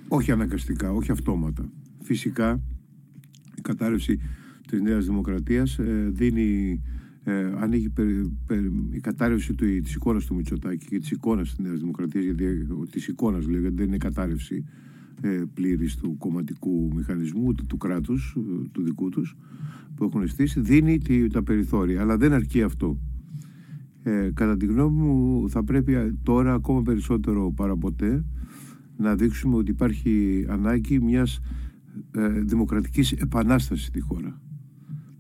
Όχι αναγκαστικά, όχι αυτόματα. Φυσικά, η κατάρρευση της Νέας Δημοκρατίας ε, δίνει, ε, ανοίγει περι- περι- η κατάρρευση του, της εικόνας του Μητσοτάκη και της εικόνας της Νέας Δημοκρατίας, γιατί ε, της εικόνας λέει, γιατί δεν είναι κατάρρευση ε, πλήρης του κομματικού μηχανισμού, ούτε του κράτους, ε, του δικού τους, που έχουν στήσει, δίνει τη- τα περιθώρια. Αλλά δεν αρκεί αυτό. Ε, κατά τη γνώμη μου θα πρέπει ε, τώρα ακόμα περισσότερο παραποτέ να δείξουμε ότι υπάρχει ανάγκη μιας ε, δημοκρατικής επανάστασης στη χώρα.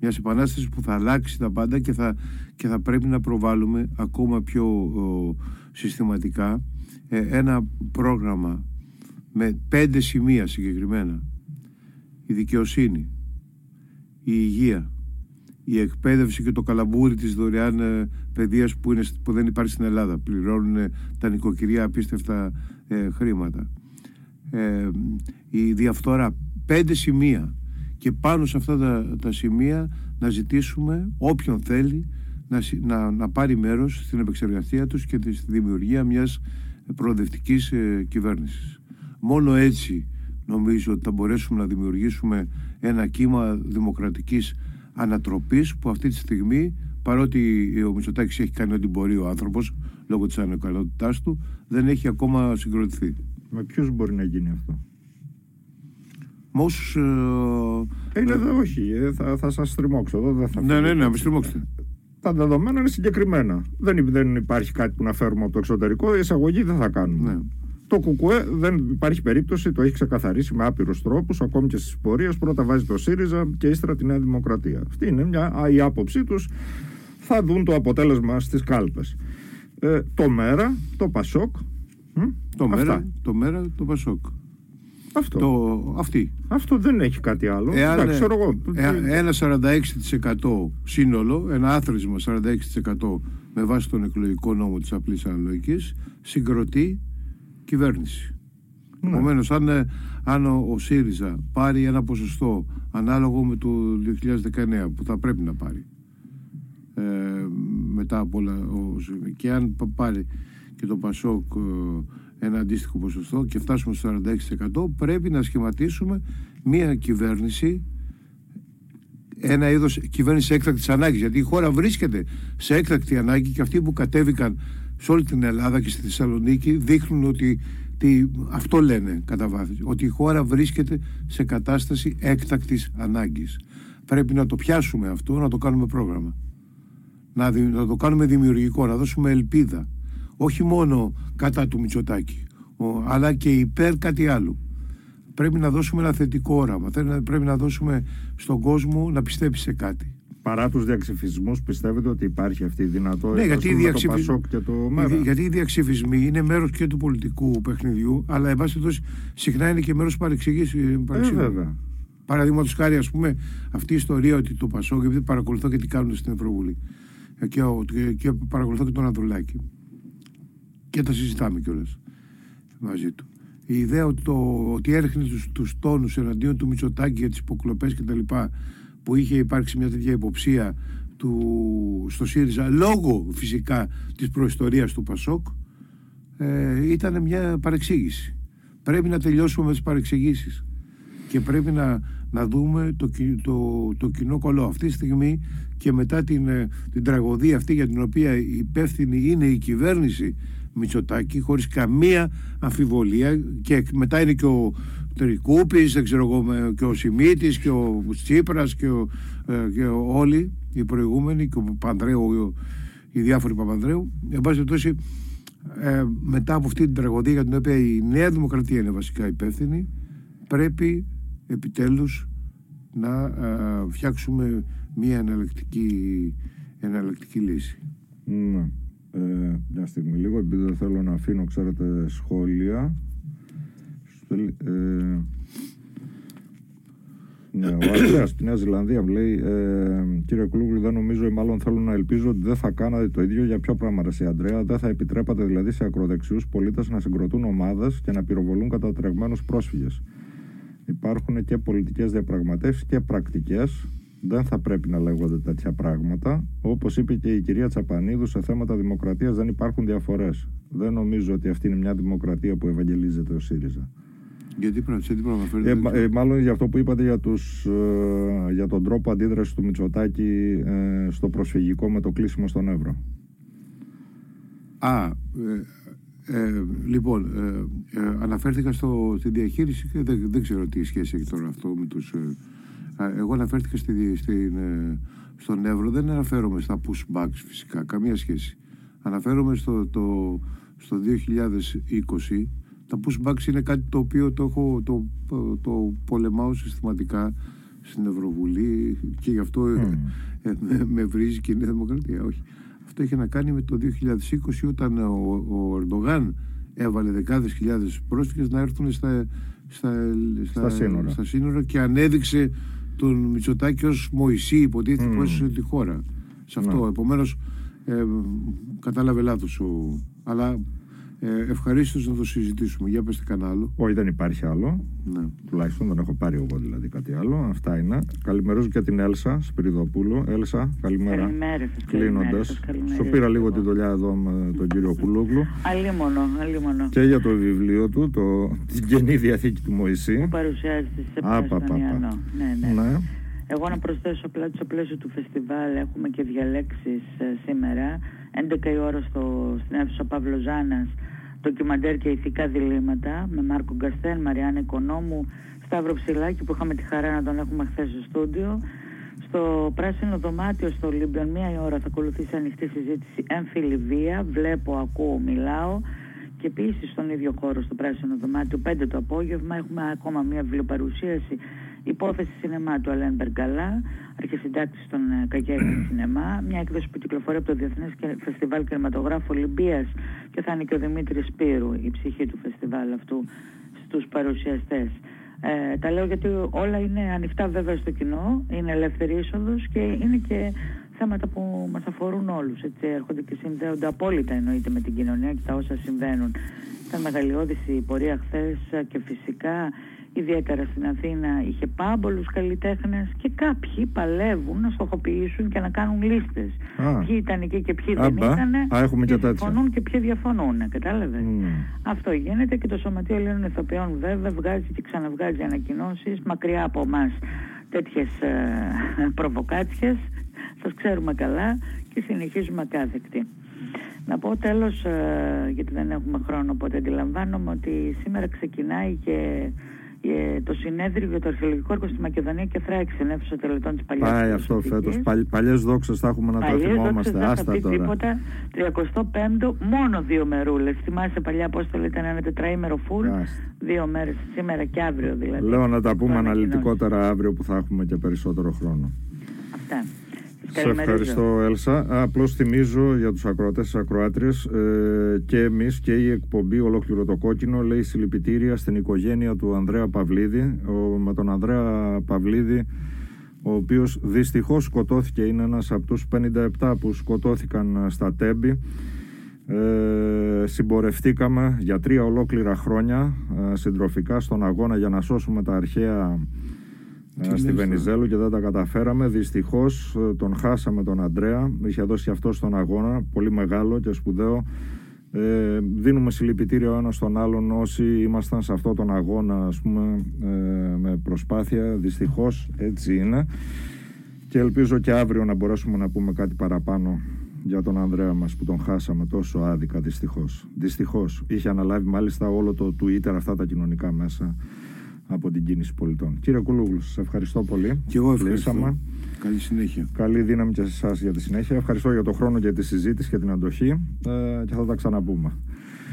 Μιας επανάστασης που θα αλλάξει τα πάντα και θα, και θα πρέπει να προβάλλουμε ακόμα πιο ο, συστηματικά ε, ένα πρόγραμμα με πέντε σημεία συγκεκριμένα. Η δικαιοσύνη, η υγεία, η εκπαίδευση και το καλαμπούρι της δωρεάν ε, παιδείας που, είναι, που δεν υπάρχει στην Ελλάδα. Πληρώνουν ε, τα νοικοκυριά απίστευτα ε, χρήματα. Ε, η διαφθορά. Πέντε σημεία. Και πάνω σε αυτά τα, τα σημεία να ζητήσουμε όποιον θέλει να, να, να πάρει μέρος στην επεξεργασία τους και στη δημιουργία μιας προοδευτικής ε, κυβέρνησης. Μόνο έτσι νομίζω ότι θα μπορέσουμε να δημιουργήσουμε ένα κύμα δημοκρατικής ανατροπής που αυτή τη στιγμή παρότι ο Μητσοτάκης έχει κάνει ό,τι μπορεί ο άνθρωπος λόγω της ανεκαλότητάς του δεν έχει ακόμα συγκροτηθεί. Με ποιους μπορεί να γίνει αυτό; Με όσους... Ε, είναι εδώ, όχι, ε, θα, θα σας στριμώξω εδώ. Δεν θα ναι, ναι, ναι, με στριμώξετε. Τα δεδομένα είναι συγκεκριμένα. Δεν, δεν υπάρχει κάτι που να φέρουμε από το εξωτερικό, εισαγωγή δεν θα κάνουμε. Ναι. Το ΚΚΕ δεν υπάρχει περίπτωση, το έχει ξεκαθαρίσει με άπειρους τρόπους, ακόμη και στις πορείες. Πρώτα βάζει το ΣΥΡΙΖΑ και ύστερα τη Νέα Δημοκρατία. Αυτή είναι μια, η άποψή τους. Θα δουν το αποτέλεσμα στις κάλπες. Ε, το ΜΕΡΑ, το ΠΑΣΟΚ. το, μέρα, το ΜΕΡΑ, το ΠΑΣΟΚ. Αυτό. Το, αυτή. Αυτό δεν έχει κάτι άλλο. Εάν, Εντάξει, ξέρω εγώ. ένα 46% σύνολο, ένα άθροισμα 46% με βάση τον εκλογικό νόμο της απλής αναλογικής συγκροτεί κυβέρνηση. Ναι. Επομένως, αν, ε, αν ο, ο ΣΥΡΙΖΑ πάρει ένα ποσοστό ανάλογο με το 2019 που θα πρέπει να πάρει ε, μετά από όλα και αν πάρει και το ΠΑΣΟΚ ε, ένα αντίστοιχο ποσοστό και φτάσουμε στο 46% πρέπει να σχηματίσουμε μια κυβέρνηση ένα είδος κυβέρνηση έκτακτης ανάγκης. Γιατί η χώρα βρίσκεται σε έκτακτη ανάγκη και αυτοί που κατέβηκαν σε όλη την Ελλάδα και στη Θεσσαλονίκη δείχνουν ότι τι, αυτό λένε κατά βάθη, ότι η χώρα βρίσκεται σε κατάσταση έκτακτης ανάγκης. Πρέπει να το πιάσουμε αυτό, να το κάνουμε πρόγραμμα. Να, να το κάνουμε δημιουργικό, να δώσουμε ελπίδα. Όχι μόνο κατά του Μητσοτάκη, αλλά και υπέρ κάτι άλλο. Πρέπει να δώσουμε ένα θετικό όραμα. Πρέπει να δώσουμε στον κόσμο να πιστέψει σε κάτι παρά τους διαξυφισμούς, πιστεύετε ότι υπάρχει αυτή η δυνατότητα ναι, γιατί οι διαξυφι... το και το ΜΕΡΑ. Γιατί οι διαξυφισμοί είναι μέρος και του πολιτικού παιχνιδιού, αλλά εν πάση συχνά είναι και μέρος παρεξηγή. Ε, βέβαια. Παραδείγματος χάρη, ας πούμε, αυτή η ιστορία ότι το Πασόκ, επειδή παρακολουθώ και τι κάνουν στην Ευρωβουλή, ε, και, και, και παρακολουθώ και τον Ανδρουλάκη. Και τα συζητάμε κιόλας μαζί του. Η ιδέα ότι, το, ότι έρχνει του τους τόνους εναντίον του Μητσοτάκη για τις υποκλοπές κτλ που είχε υπάρξει μια τέτοια υποψία του, στο ΣΥΡΙΖΑ λόγω φυσικά της προϊστορίας του ΠΑΣΟΚ ε, ήταν μια παρεξήγηση. Πρέπει να τελειώσουμε με τις παρεξηγήσεις και πρέπει να, να δούμε το, το, το κοινό κολό. Αυτή τη στιγμή και μετά την, ε, την τραγωδία αυτή για την οποία η υπεύθυνη είναι η κυβέρνηση Μητσοτάκη χωρίς καμία αμφιβολία και μετά είναι και ο Τρικούπης, δεν ξέρω εγώ, και ο Σιμίτης και ο Τσίπρας και, ο, ε, και όλοι οι προηγούμενοι και ο Πανδρέου, οι διάφοροι Παπανδρέου. Εν πάση περιπτώσει, ε, μετά από αυτή την τραγωδία για την οποία η Νέα Δημοκρατία είναι βασικά υπεύθυνη, πρέπει επιτέλους να ε, φτιάξουμε μια εναλλακτική, εναλλακτική λύση. Ναι. Ε, μια στιγμή λίγο, επειδή δεν θέλω να αφήνω, ξέρετε, σχόλια. Ε, ναι, ο Αντρέα στη Νέας Ζηλανδίας μου λέει: ε, Κύριε Κούλουγλου, δεν νομίζω ή μάλλον θέλω να ελπίζω ότι δεν θα κάνατε το ίδιο για ποιο πράγμα, Ρε Αντρέα. Δεν θα επιτρέπατε δηλαδή σε ακροδεξιούς πολίτες να συγκροτούν ομάδες και να πυροβολούν κατατρεγμένους πρόσφυγες. Υπάρχουν και πολιτικές διαπραγματεύσεις και πρακτικές δεν θα πρέπει να λέγονται τέτοια πράγματα. Όπως είπε και η κυρία Τσαπανίδου, σε θέματα δημοκρατίας δεν υπάρχουν διαφορές. Δεν νομίζω ότι αυτή είναι μια δημοκρατία που ευαγγελίζεται ο ΣΥΡΙΖΑ. Γιατί πρέπει, σε τι πράγμα ε, ε, Μάλλον για αυτό που είπατε για, τους, ε, για τον τρόπο αντίδρασης του Μητσοτάκη ε, στο προσφυγικό με το κλείσιμο στον Εύρο. Α, ε, λοιπόν, αναφέρθηκα στο, στη διαχείριση και δεν, δεν ξέρω τι σχέση έχει τώρα αυτό με τους εγώ αναφέρθηκα στη, στην, ε, στον Εύρο, δεν αναφέρομαι στα pushbacks φυσικά, καμία σχέση. Αναφέρομαι στο, το, στο 2020. Τα pushbacks είναι κάτι το οποίο το, έχω, το, το πολεμάω συστηματικά στην Ευρωβουλή και γι' αυτό mm. με, με βρίζει και η Νέα Δημοκρατία. Όχι. Αυτό είχε να κάνει με το 2020 όταν ο, ο Ερντογάν έβαλε δεκάδες χιλιάδες πρόσφυγες να έρθουν στα, στα, Στα σύνορα. στα σύνορα και ανέδειξε τον Μητσοτάκη ως Μωυσή υποτίθεται Μμμ. που έσωσε τη χώρα. Σε αυτό, Ναι. επομένως, ε, κατάλαβε λάθος ο... Αλλά ε, ευχαρίστως να το συζητήσουμε. Για πες τι κανένα άλλο. Όχι, δεν υπάρχει άλλο. Ναι. Τουλάχιστον δεν έχω πάρει εγώ δηλαδή κάτι άλλο. Αυτά είναι. Καλημερίζω και την Έλσα Σπυριδοπούλου. Έλσα, καλημέρα. Καλημέρα σας, Κλείνοντας. καλημέρα σας, καλημέρα Σου πήρα σας, λίγο εγώ. τη δουλειά εδώ με τον κύριο Κουλούγλου Αλίμονο, αλίμονο. και για το βιβλίο του, το, την Καινή Διαθήκη του Που Μωυσή. παρουσιάζεται σε Α, πα, στον πα, πα. Ιαννό. Ναι, ναι. Ναι. Εγώ να προσθέσω απλά ότι στο πλαίσιο του φεστιβάλ έχουμε και διαλέξεις ε, σήμερα. 11 η ώρα στο, στην αίθουσα Παύλος Ζάνας, ντοκιμαντέρ και ηθικά διλήμματα με Μάρκο Γκαστέν, Μαριάννα Οικονόμου, Σταύρο Ψηλάκη που είχαμε τη χαρά να τον έχουμε χθες στο στούντιο. Στο πράσινο δωμάτιο στο Ολύμπιον, μία η ώρα θα ακολουθήσει ανοιχτή συζήτηση έμφυλη βία. Βλέπω, ακούω, μιλάω. Και επίσης στον ίδιο χώρο, στο πράσινο δωμάτιο, 5 το απόγευμα, έχουμε ακόμα μία βιβλιοπαρουσίαση. Υπόθεση σινεμά του Αλέν Μπεργκαλά, αρχισυντάκτης των ε, Καγιάκη Σινεμά. Μια έκδοση που κυκλοφορεί από το Διεθνές Φεστιβάλ Κινηματογράφου Ολυμπίας και θα είναι και ο Δημήτρης Σπύρου, η ψυχή του φεστιβάλ αυτού, στους παρουσιαστές. Ε, τα λέω γιατί όλα είναι ανοιχτά βέβαια στο κοινό, είναι ελεύθερη είσοδος και είναι και θέματα που μας αφορούν όλους. Έτσι, έρχονται και συνδέονται απόλυτα εννοείται με την κοινωνία και τα όσα συμβαίνουν. Ήταν μεγαλειώδης η πορεία χθες και φυσικά ιδιαίτερα στην Αθήνα είχε πάμπολους καλλιτέχνες και κάποιοι παλεύουν να στοχοποιήσουν και να κάνουν λίστες. Α. Ποιοι ήταν εκεί και ποιοι Α, δεν μπα. ήταν. Α, έχουμε και τέτοια. συμφωνούν και ποιοι διαφωνούν. Κατάλαβες; Μμ. Αυτό γίνεται και το Σωματείο Ελλήνων Ηθοποιών βέβαια βγάζει και ξαναβγάζει ανακοινώσεις μακριά από εμά τέτοιες προβοκάτσιες. Σας ξέρουμε καλά και συνεχίζουμε ακάθεκτοι. Να πω τέλος, ε, γιατί δεν έχουμε χρόνο, οπότε αντιλαμβάνομαι ότι σήμερα ξεκινάει και ε, το συνέδριο για το αρχαιολογικό έργο στη Μακεδονία και Θράκη, στην αίθουσα τελετών της Παλιάς Πάει αυτό Φιλοσοφικής. φέτος. Παλιές δόξες θα έχουμε να τα Παλιές δόξες θυμόμαστε. δεν θα Άστα πει τώρα. τίποτα. 35ο, μόνο δύο μερούλες. Θυμάσαι παλιά Απόστολη ήταν ένα τετραήμερο φουλ. Άστα. Δύο μέρες, σήμερα και αύριο δηλαδή. Λέω να τα πούμε Το ανακοινώνω. αναλυτικότερα αύριο που θα έχουμε και περισσότερο χρόνο. Αυτά. Σας Σε καλημερίζω. ευχαριστώ, Έλσα. Απλώς θυμίζω για τους ακροατές τη ακροάτριες ε, και εμείς και η εκπομπή Ολόκληρο το Κόκκινο λέει συλληπιτήρια στην οικογένεια του Ανδρέα Παυλίδη. Ο, με τον Ανδρέα Παυλίδη, ο οποίος δυστυχώς σκοτώθηκε, είναι ένας από τους 57 που σκοτώθηκαν ε, στα Τέμπη. Ε, συμπορευτήκαμε για τρία ολόκληρα χρόνια ε, συντροφικά στον αγώνα για να σώσουμε τα αρχαία ε, Τι στη λες, Βενιζέλου και δεν τα καταφέραμε. Δυστυχώς τον χάσαμε τον Αντρέα. Είχε δώσει αυτός στον αγώνα, πολύ μεγάλο και σπουδαίο. Ε, δίνουμε συλληπιτήρια ο ένας στον άλλον όσοι ήμασταν σε αυτό τον αγώνα ας πούμε, ε, με προσπάθεια. Δυστυχώς έτσι είναι. Και ελπίζω και αύριο να μπορέσουμε να πούμε κάτι παραπάνω για τον Ανδρέα μας που τον χάσαμε τόσο άδικα δυστυχώς. Δυστυχώς. Είχε αναλάβει μάλιστα όλο το Twitter αυτά τα κοινωνικά μέσα από την κίνηση πολιτών. Κύριε Κουλούγλου, σας ευχαριστώ πολύ. Και εγώ ευχαριστώ. Κλείσαμε. Καλή συνέχεια. Καλή δύναμη και σε εσάς για τη συνέχεια. Ευχαριστώ για το χρόνο και τη συζήτηση και την αντοχή ε, και θα τα ξαναπούμε.